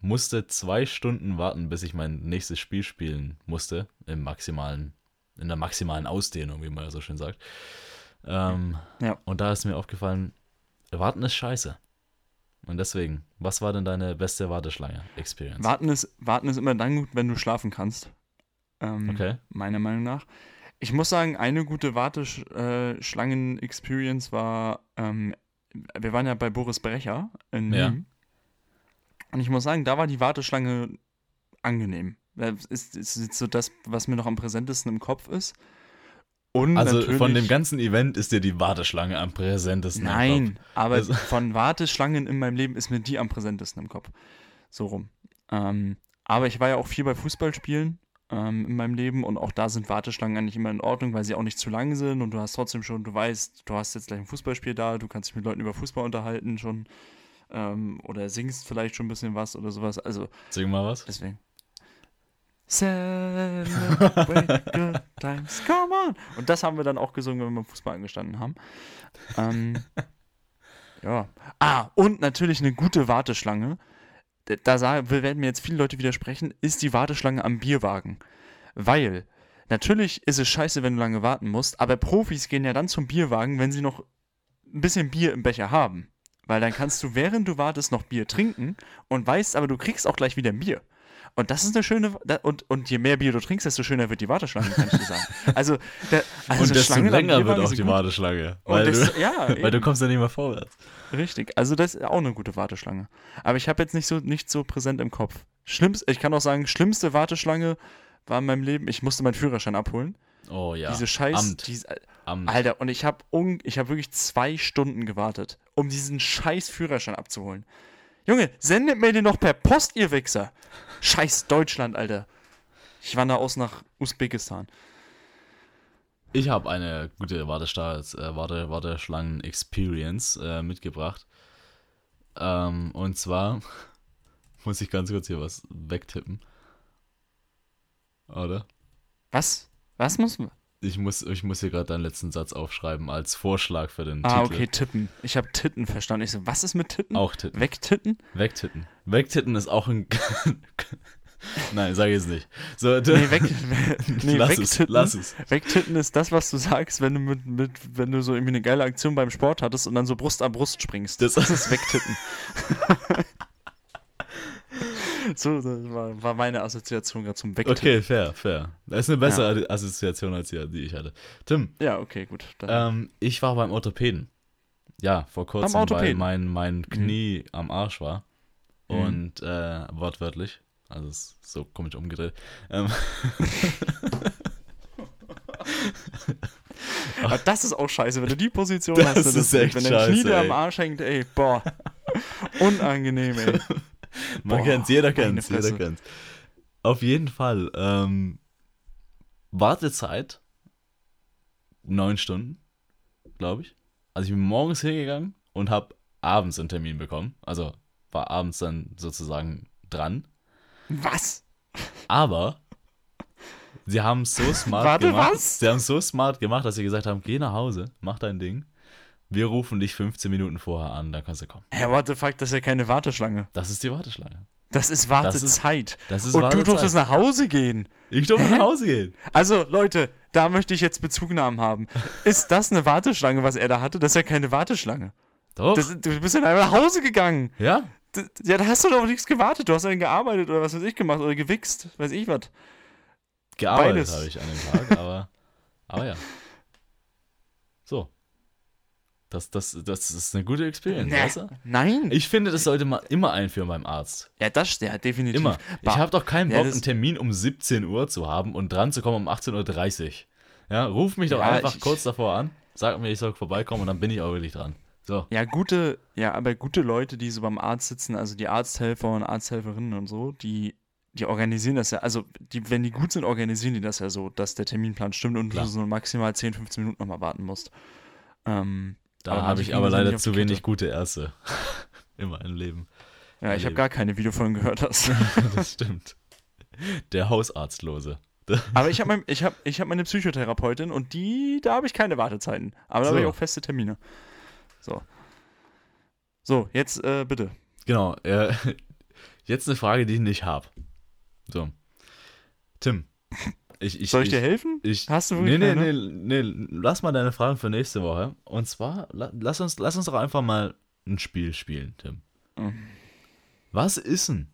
musste zwei Stunden warten, bis ich mein nächstes Spiel spielen musste, im maximalen, in der maximalen Ausdehnung, wie man ja so schön sagt. Ähm, Ja. Und da ist mir aufgefallen, warten ist scheiße. Und deswegen, was war denn deine beste Warteschlange-Experience? Warten ist, warten ist immer dann gut, wenn du schlafen kannst. Ähm, Okay. Meiner Meinung nach. Ich muss sagen, eine gute Warteschlangen-Experience war, ähm, wir waren ja bei Boris Brecher in Ja. Nîmes. Und ich muss sagen, da war die Warteschlange angenehm. Das ist, ist so das, was mir noch am präsentesten im Kopf ist. Und Also von dem ganzen Event ist dir die Warteschlange am präsentesten. im Kopf. Nein, aber Also- von Warteschlangen in meinem Leben ist mir die am präsentesten im Kopf. So rum. Ähm, aber ich war ja auch viel bei Fußballspielen ähm, in meinem Leben und auch da sind Warteschlangen eigentlich immer in Ordnung, weil sie auch nicht zu lang sind und du hast trotzdem schon, du weißt, du hast jetzt gleich ein Fußballspiel da, du kannst dich mit Leuten über Fußball unterhalten schon ähm, oder singst vielleicht schon ein bisschen was oder sowas. Also Sing mal was. deswegen. Celebrate good times, come on! Und das haben wir dann auch gesungen, wenn wir beim Fußball angestanden haben. Ähm, [LAUGHS] ja. Ah, und natürlich eine gute Warteschlange. Da- werden mir jetzt viele Leute widersprechen, ist die Warteschlange am Bierwagen. Weil, natürlich ist es scheiße, wenn du lange warten musst, aber Profis gehen ja dann zum Bierwagen, wenn sie noch ein bisschen Bier im Becher haben. Weil dann kannst du, während du wartest, noch Bier trinken und weißt, aber du kriegst auch gleich wieder Bier. Und das ist eine schöne, da- und, und je mehr Bier du trinkst, desto schöner wird die Warteschlange, kann ich dir sagen. Also, der, also und desto Schlange länger wird auch die gut. Warteschlange. Weil, desto, du, ja, [LAUGHS] weil du kommst ja nicht mehr vorwärts. Richtig. Also das ist auch eine gute Warteschlange. Aber ich habe jetzt nicht so, nicht so präsent im Kopf. Schlimmst, ich kann auch sagen, schlimmste Warteschlange war in meinem Leben, ich musste meinen Führerschein abholen. Oh ja. Diese Scheiß, Amt. diese, Amt. Alter, und ich habe hab wirklich zwei Stunden gewartet, um diesen scheiß Führerschein abzuholen. Junge, sendet mir den noch per Post, ihr Wichser. Scheiß Deutschland, Alter. Ich wandere aus nach Usbekistan. Ich habe eine gute Wartestarts, äh, Warte, Warteschlangen-Experience äh, mitgebracht. Ähm, und zwar [LAUGHS] muss ich ganz kurz hier was wegtippen. Oder? Was? Was muss man? Ich muss, ich muss hier gerade deinen letzten Satz aufschreiben als Vorschlag für den Ah, Titel. okay, Tippen. Ich habe Titten verstanden. Ich so, was ist mit Titten? Auch Titten. Wegtitten? Wegtitten. Wegtitten ist auch ein. [LAUGHS] Nein, sag ich es nicht. So, Nee, weg, [LAUGHS] nee lass es, lass es. Wegtitten ist das, was du sagst, wenn du mit, mit, wenn du so irgendwie eine geile Aktion beim Sport hattest und dann so Brust an Brust springst. Das- Das, ist Wegtitten. [LAUGHS] so, das war, war meine Assoziation gerade zum Wegtitten. Okay, fair, fair. Das ist eine bessere Assoziation als die, die ich hatte. Tim, Ja, okay, gut. Ähm, ich war beim Orthopäden. Ja, vor kurzem, weil mein, mein Knie Mhm. am Arsch war. Und äh, wortwörtlich. Also ist so komisch umgedreht. Ähm, [LAUGHS] Aber das ist auch scheiße, wenn du die Position [LAUGHS] Das hast. ne, ist echt wenn dein Knie scheiße, am ey. Arsch hängt, ey, boah. Unangenehm, ey. [LAUGHS] Man kennt's, jeder kennt's, jeder kennt's. Auf jeden Fall. Ähm, Wartezeit neun Stunden, glaube ich. Also ich bin morgens hingegangen und habe abends einen Termin bekommen. Also war abends dann sozusagen dran. Was? Aber sie haben es so [LAUGHS] smart Warte, gemacht. was? Sie haben es so smart gemacht, dass sie gesagt haben, geh nach Hause, mach dein Ding. Wir rufen dich 15 Minuten vorher an, dann kannst du kommen. Hä, what the fuck, das ist ja keine Warteschlange. Das ist die Warteschlange. Das ist Das ist- Wartezeit. Das ist Und du Wartezeit. durftest nach Hause gehen. Ich durfte nach Hause gehen. Also, Leute, da möchte ich jetzt Bezugnahmen haben. Ist das eine Warteschlange, was er da hatte? Das ist ja keine Warteschlange. Doch. Das, du bist ja einfach nach Hause gegangen. ja, Das, ja, da hast du doch nichts gewartet. Du hast dann gearbeitet oder was weiß ich gemacht oder gewichst. Weiß ich was. gearbeitet habe ich an dem Tag, aber, aber ja. [LAUGHS] Das, das, das ist eine gute Experience, Nee. weißt du? Nein. Ich finde, das sollte man immer einführen beim Arzt. ja, das ja, definitiv. Immer. Ich habe doch keinen Ja, Bock, das- einen Termin um 17 Uhr zu haben und dran zu kommen um 18.30 Uhr. Ja, ruf mich doch Ja, einfach ich- kurz davor an, sag mir, ich soll vorbeikommen und dann bin ich auch wirklich dran. So. Ja, gute, ja, aber gute Leute, die so beim Arzt sitzen, also die Arzthelfer und Arzthelferinnen und so, die, die organisieren das ja, also die, wenn die gut sind, organisieren die das ja so, dass der Terminplan stimmt und Klar. du so maximal 10, 15 Minuten nochmal warten musst. Ähm, Da habe ich aber leider zu wenig gute Ärzte. [LAUGHS] in meinem Leben. ja, ich habe gar keine Videofolgen gehört. Das. [LAUGHS] [LAUGHS] das stimmt. Der Hausarztlose. aber ich habe mein, ich hab, ich hab meine Psychotherapeutin und die, da habe ich keine Wartezeiten. Aber da habe ich So. auch feste Termine. So. So, jetzt äh, bitte. Genau. Äh, jetzt eine Frage, die ich nicht habe. So. Tim. Ich, ich, Soll ich dir helfen? Ich, Hast du nee, nee, nee, nee, lass mal deine Fragen für nächste Woche. Und zwar, la, lass uns, lass uns doch einfach mal ein Spiel spielen, Tim. Mhm. Was ist denn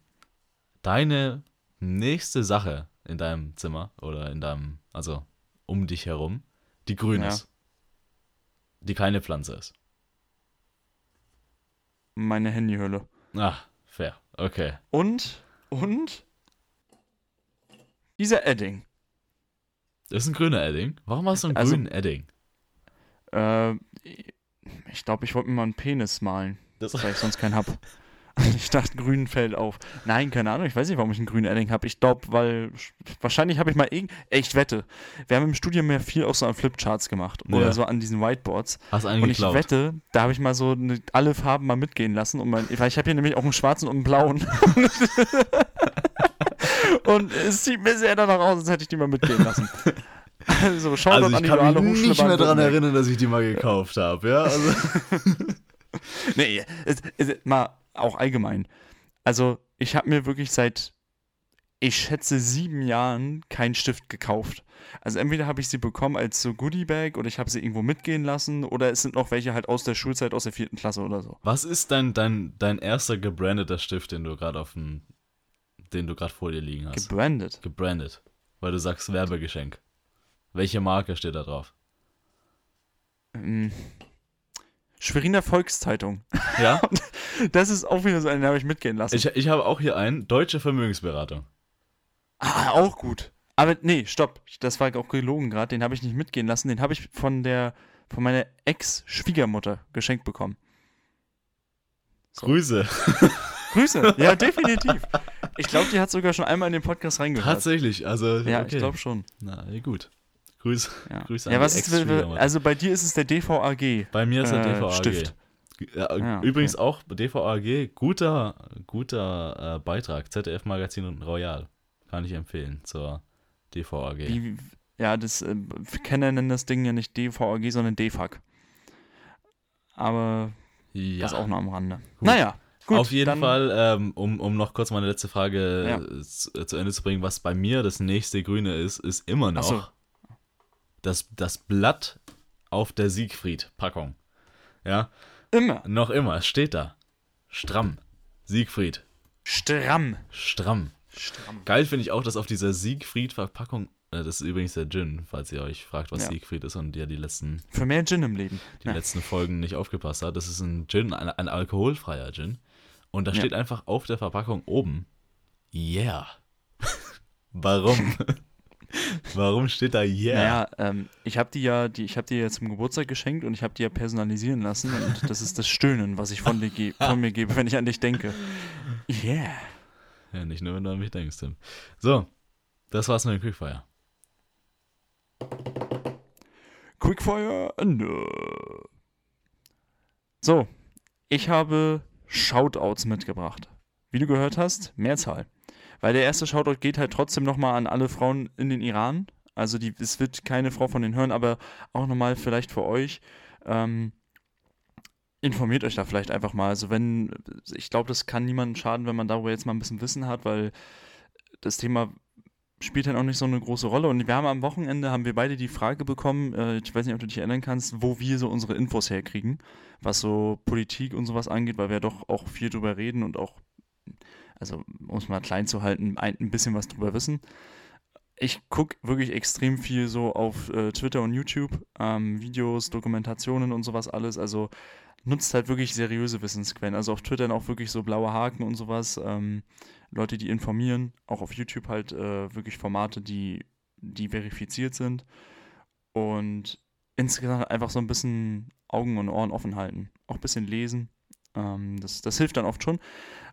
deine nächste Sache in deinem Zimmer oder in deinem, also um dich herum, die grün Ja. ist? Die keine Pflanze ist. Meine Handyhülle. Ach, fair. Okay. Und, und dieser Edding. Das ist ein grüner Edding. Warum hast du einen Also- grünen Edding? Äh, ich glaube, ich wollte mir mal einen Penis malen, Das, weil ich [LAUGHS] sonst keinen hab. Ich dachte, grün fällt auf. Nein, keine Ahnung, ich weiß nicht, warum ich einen grünen Edding habe. Ich glaube, weil wahrscheinlich habe ich mal irgend. Ey, Ich wette, wir haben im Studium mehr viel auch so an Flipcharts gemacht Ja. oder so an diesen Whiteboards. hast einen Und ich geklaut. wette, da habe ich mal so eine, alle Farben mal mitgehen lassen. Und mein, weil ich habe hier nämlich auch einen schwarzen und einen blauen. [LAUGHS] [LAUGHS] und es sieht mir sehr danach aus, als hätte ich die mal mitgehen lassen. [LAUGHS] Also, schaut also an ich die kann mich nicht mehr daran erinnern, dass ich die mal gekauft habe. Ja, also, [LAUGHS] Nee, es, es, mal auch allgemein. Also, ich habe mir wirklich seit ich schätze, sieben Jahren keinen Stift gekauft. Also entweder habe ich sie bekommen als so Goodiebag oder ich habe sie irgendwo mitgehen lassen oder es sind noch welche halt aus der Schulzeit, aus der vierten Klasse oder so. Was ist dein, dein, dein erster gebrandeter Stift, den du gerade auf dem, den du gerade vor dir liegen hast? Gebrandet. Gebrandet. Weil du sagst Werbegeschenk. Welche Marke steht da drauf? Ähm, Schweriner Volkszeitung. Ja? [LAUGHS] Das ist auch wieder so einen, den habe ich mitgehen lassen. ich, ich habe auch hier einen. Deutsche Vermögensberatung. ah, auch gut. Aber nee, stopp. Das war auch gelogen gerade. Den habe ich nicht mitgehen lassen. Den habe ich von der von meiner Ex-Schwiegermutter geschenkt bekommen. So. Grüße. Grüße. Ja, definitiv. [LAUGHS] Ich glaube, die hat sogar schon einmal in den Podcast reingehört. Tatsächlich, also. Ja, okay. ich glaube schon. Na, ja, gut. Grüße. Ja, Grüße ja an was die ist, Ex-Schwiegermutter. also bei dir ist es der DVAG. Bei mir ist der äh, DVAG. Stift. Ja, Ja, okay. Übrigens auch DVAG, guter, guter äh, Beitrag. ZDF Magazin und Royal. Kann ich empfehlen zur DVAG. Wie, ja, das äh, Kenner nennen das Ding ja nicht DVAG, sondern DFAG. Aber ja. das auch nur am Rande. Gut. Naja, gut. Auf jeden Fall, ähm, um, um noch kurz meine letzte Frage Ja. äh, zu, zu Ende zu bringen, was bei mir das nächste Grüne ist, ist immer noch so. das, das Blatt auf der Siegfried-Packung. Ja, Immer. noch immer, es steht da. Stramm. Siegfried. Stramm. Stramm. Stramm. Geil finde ich auch, dass auf dieser Siegfried-Verpackung, äh, das ist übrigens der Gin, falls ihr euch fragt, was Ja. Siegfried ist und ihr die letzten, Für mehr Gin im Leben. die Ja. letzten Folgen nicht aufgepasst habt. Das ist ein Gin, ein, ein alkoholfreier Gin. Und da Ja. steht einfach auf der Verpackung oben, yeah. [LAUGHS] Warum? [LAUGHS] Warum steht da yeah? Naja, ähm, ich habe die ja, die, ich habe die ja zum Geburtstag geschenkt und ich habe die ja personalisieren lassen und [LAUGHS] das ist das Stöhnen, was ich von, ge von mir gebe, wenn ich an dich denke. Yeah. Ja, nicht nur, wenn du an mich denkst, Tim. So, das war's mit dem Quickfire. Quickfire, Ende. So, ich habe Shoutouts mitgebracht. Wie du gehört hast, Mehrzahl. Weil der erste Shoutout geht halt trotzdem nochmal an alle Frauen in den Iran. Also die, es wird keine Frau von denen hören, aber auch nochmal vielleicht für euch. Ähm, informiert euch da vielleicht einfach mal. Also wenn, ich glaube, das kann niemandem schaden, wenn man darüber jetzt mal ein bisschen Wissen hat, weil das Thema spielt dann auch nicht so eine große Rolle. Und wir haben am Wochenende, haben wir beide die Frage bekommen, äh, ich weiß nicht, ob du dich erinnern kannst, wo wir so unsere Infos herkriegen, was so Politik und sowas angeht, weil wir ja doch auch viel drüber reden und auch, also um es mal klein zu halten, ein bisschen was drüber wissen. Ich gucke wirklich extrem viel so auf äh, Twitter und YouTube, ähm, Videos, Dokumentationen und sowas alles. Also nutzt halt wirklich seriöse Wissensquellen. Also auf Twitter auch wirklich so blaue Haken und sowas. Ähm, Leute, die informieren. Auch auf YouTube halt äh, wirklich Formate, die, die verifiziert sind. Und insgesamt einfach so ein bisschen Augen und Ohren offen halten. Auch ein bisschen lesen. Ähm, das, das hilft dann oft schon.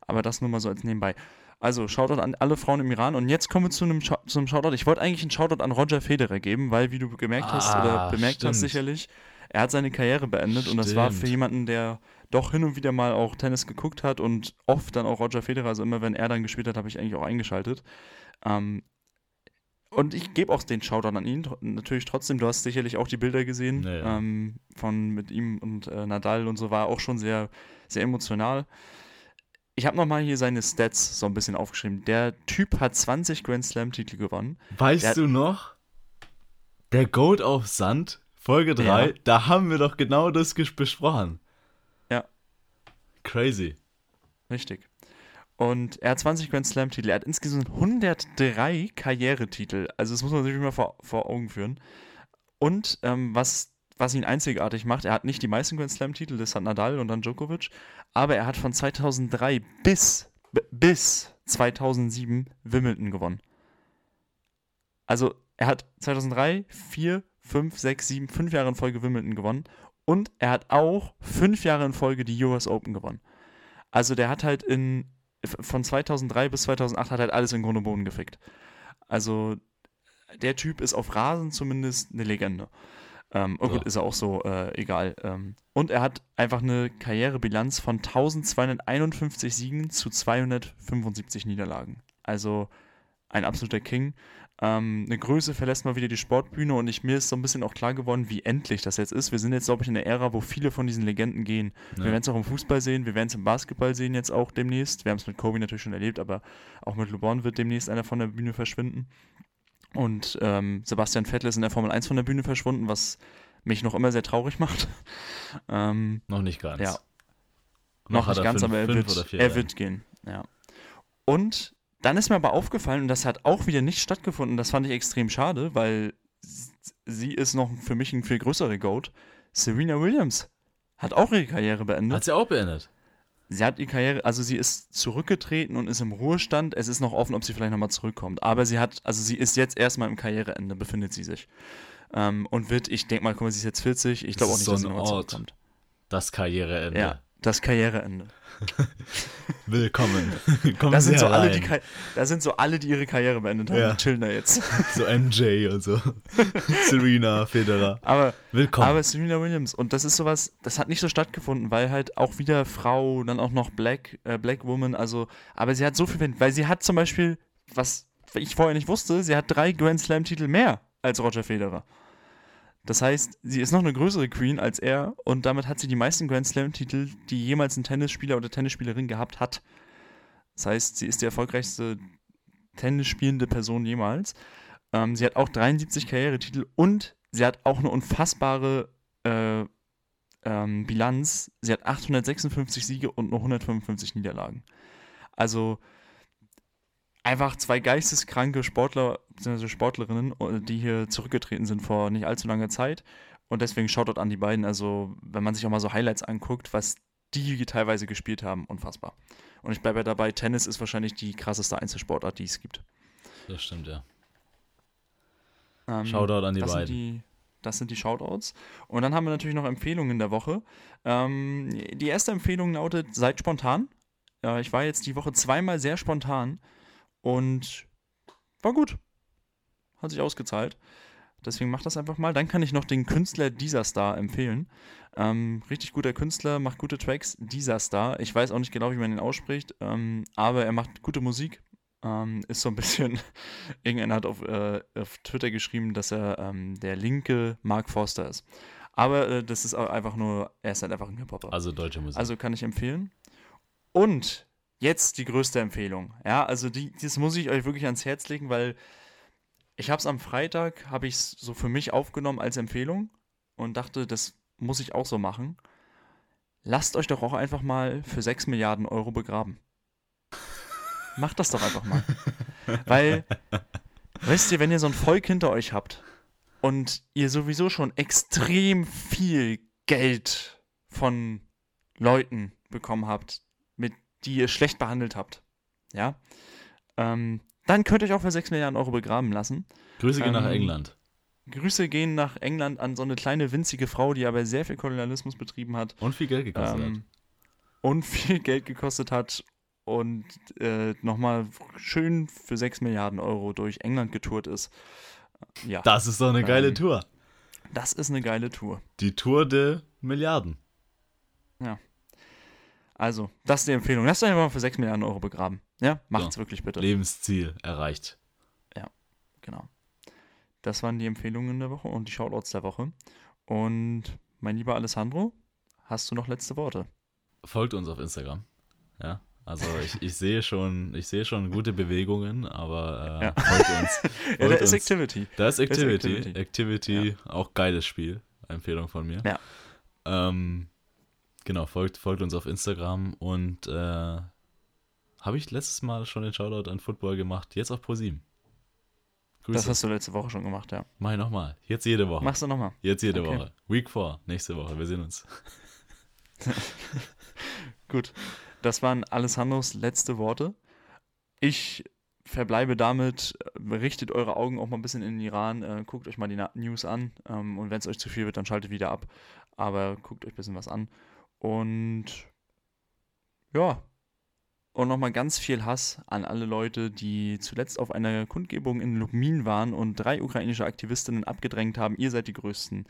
Aber das nur mal so als nebenbei. Also, Shoutout an alle Frauen im Iran. Und jetzt kommen wir zu einem, zu einem Shoutout. Ich wollte eigentlich einen Shoutout an Roger Federer geben, weil, wie du gemerkt hast Ah, oder bemerkt stimmt. hast sicherlich, er hat seine Karriere beendet. Und das war für Stimmt. jemanden, der doch hin und wieder mal auch Tennis geguckt hat und oft dann auch Roger Federer, also immer wenn er dann gespielt hat, habe ich eigentlich auch eingeschaltet. Ähm, und ich gebe auch den Shoutout an ihn, natürlich trotzdem. Du hast sicherlich auch die Bilder gesehen Ja, ja. Ähm, von mit ihm und äh, Nadal und so, war auch schon sehr, sehr emotional. Ich habe nochmal hier seine Stats so ein bisschen aufgeschrieben. Der Typ hat 20 Grand Slam-Titel gewonnen. Weißt Der- du noch? Der Goat auf Sand, Folge 3, Ja. da haben wir doch genau das besprochen. Ja. Crazy. Richtig. Und er hat 20 Grand Slam-Titel. Er hat insgesamt 103 Karrieretitel. Also das muss man sich mal vor, vor Augen führen. Und ähm, was, was ihn einzigartig macht, er hat nicht die meisten Grand Slam-Titel, das hat Nadal und dann Djokovic, aber er hat von 2003 bis, bis 2007 Wimbledon gewonnen. Also er hat 2003, 4, 5, 6, 7, 5 Jahre in Folge Wimbledon gewonnen. Und er hat auch 5 Jahre in Folge die US Open gewonnen. Also der hat halt in von 2003 bis 2008 hat halt alles in Grund und Boden gefickt. Also der Typ ist auf Rasen zumindest eine Legende. Ähm, oh gut, Ja. ist er auch so, äh, egal. Ähm, und er hat einfach eine Karrierebilanz von 1251 Siegen zu 275 Niederlagen. Also ein absoluter King. Ähm, eine Größe verlässt mal wieder die Sportbühne und ich, mir ist so ein bisschen auch klar geworden, wie endlich das jetzt ist. Wir sind jetzt, glaube ich, in der Ära, wo viele von diesen Legenden gehen. Ja. Wir werden es auch im Fußball sehen, wir werden es im Basketball sehen jetzt auch demnächst. Wir haben es mit Kobe natürlich schon erlebt, aber auch mit LeBron wird demnächst einer von der Bühne verschwinden. Und ähm, Sebastian Vettel ist in der Formel 1 von der Bühne verschwunden, was mich noch immer sehr traurig macht. [LAUGHS] ähm, Noch nicht ganz. Ja. noch hat nicht ganz, fünf- aber er wird, er wird gehen. Ja. Und dann ist mir aber aufgefallen, und das hat auch wieder nicht stattgefunden, das fand ich extrem schade, weil sie ist noch für mich ein viel größerer Goat. Serena Williams hat auch ihre Karriere beendet. Hat sie auch beendet. Sie hat die Karriere, also sie ist zurückgetreten und ist im Ruhestand. Es ist noch offen, ob sie vielleicht nochmal zurückkommt. Aber sie hat, also sie ist jetzt erstmal im Karriereende, befindet sie sich. Ähm, und wird, ich denke mal, guck mal, sie ist jetzt 40, ich glaube auch nicht, so dass sie nochmal zurückkommt. Das Karriereende. Ja, das Karriereende. [LAUGHS] Willkommen. [LAUGHS] Kommen Da sind, so alle, die, da sind so alle, die ihre Karriere beendet haben, Ja. chillen da jetzt. [LAUGHS] So MJ und so. Serena, Federer. Aber, Willkommen. aber Serena Williams, und das ist sowas, das hat nicht so stattgefunden, weil halt auch wieder Frau, dann auch noch Black, äh, Black Woman, also, aber sie hat so viel, weil sie hat zum Beispiel, was ich vorher nicht wusste, sie hat drei Grand Slam-Titel mehr als Roger Federer. Das heißt, sie ist noch eine größere Queen als er und damit hat sie die meisten Grand Slam-Titel, die jemals ein Tennisspieler oder Tennisspielerin gehabt hat. Das heißt, sie ist die erfolgreichste Tennisspielende Person jemals. Ähm, sie hat auch 73 Karrieretitel und sie hat auch eine unfassbare äh, ähm, Bilanz. Sie hat 856 Siege und nur 155 Niederlagen. Also einfach zwei geisteskranke Sportler bzw. Sportlerinnen, äh, die hier zurückgetreten sind vor nicht allzu langer Zeit. Und deswegen schaut dort an die beiden. Also, wenn man sich auch mal so Highlights anguckt, was die teilweise gespielt haben, unfassbar. Und ich bleibe ja dabei, Tennis ist wahrscheinlich die krasseste Einzelsportart, die es gibt. das stimmt, ja. Ähm, Shoutout an die das beiden. Sind die, das sind die Shoutouts. Und dann haben wir natürlich noch Empfehlungen der Woche. Ähm, die erste Empfehlung lautet: Seid spontan. Ja, ich war jetzt die Woche zweimal sehr spontan und war gut. Hat sich ausgezahlt. Deswegen macht das einfach mal. Dann kann ich noch den Künstler Dieser Star empfehlen. Ähm, richtig guter Künstler, macht gute Tracks. Dieser Star. Ich weiß auch nicht genau, wie man ihn ausspricht, ähm, aber er macht gute Musik. Ähm, ist so ein [LAUGHS] bisschen. Irgendeiner hat auf, äh, auf Twitter geschrieben, dass er ähm, der linke Mark Forster ist. Aber äh, das ist einfach nur. Er ist halt einfach ein Hip-Hopper. Also deutsche Musik. Also kann ich empfehlen. Und jetzt die größte Empfehlung. Ja, also die, das muss ich euch wirklich ans Herz legen, weil ich habe es am Freitag, habe ich es so für mich aufgenommen als Empfehlung und dachte, das muss ich auch so machen. Lasst euch doch auch einfach mal für 6 Milliarden Euro begraben. Macht das doch einfach mal. [LAUGHS] Weil, wisst ihr, wenn ihr so ein Volk hinter euch habt und ihr sowieso schon extrem viel Geld von Leuten bekommen habt, mit die ihr schlecht behandelt habt, ja, ähm, dann könnt ihr euch auch für 6 Milliarden Euro begraben lassen. Grüße gehen nach ähm, England. Grüße gehen nach England an so eine kleine winzige Frau, die aber sehr viel Kolonialismus betrieben hat Und viel Geld gekostet ähm, und viel Geld gekostet hat und äh, nochmal schön für 6 Milliarden Euro durch England getourt ist. Ja, hat. Das ist doch eine geile ähm, Tour. das ist eine geile Tour. Die Tour der Milliarden. Also, das ist die Empfehlung. Lasst euch einfach mal für 6 Milliarden Euro begraben. Ja, macht's wirklich bitte. Lebensziel erreicht. Genau. Das waren die Empfehlungen der Woche und die Shoutouts der Woche. Und mein lieber Alessandro, hast du noch letzte Worte? Folgt uns auf Instagram. Ja. Also ich, ich sehe schon, ich sehe schon gute Bewegungen, aber äh, Ja. folgt uns. [LAUGHS] Ja, da Folgt ist. Activity. Da ist Activity. Activity. Activity, auch geiles Spiel. Empfehlung von mir. Ja. Ähm, genau, folgt, folgt uns auf Instagram und äh, habe ich letztes Mal schon den Shoutout an Football gemacht, jetzt auf ProSieben. Das hast du letzte Woche schon gemacht, ja. Mach ich nochmal. Jetzt jede Woche. Machst du nochmal. Jetzt jede Okay. Woche. Week 4, nächste Woche. Wir sehen uns. [LAUGHS] Gut. Das waren Alessandros letzte Worte. Ich verbleibe damit, richtet eure Augen auch mal ein bisschen in den Iran, äh, guckt euch mal die Na News an ähm, und wenn es euch zu viel wird, dann schaltet wieder ab. Aber guckt euch ein bisschen was an. Und ja, und nochmal ganz viel Hass an alle Leute, die zuletzt auf einer Kundgebung in Lubmin waren und drei ukrainische Aktivistinnen abgedrängt haben. Ihr seid die Größten.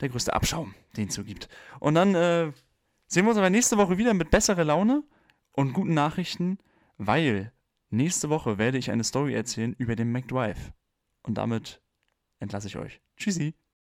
Der größte Abschaum, den es so gibt. Und dann äh, sehen wir uns aber nächste Woche wieder mit besserer Laune und guten Nachrichten, weil Nächste Woche werde ich eine Story erzählen über den McDrive. Und damit entlasse ich euch. Tschüssi.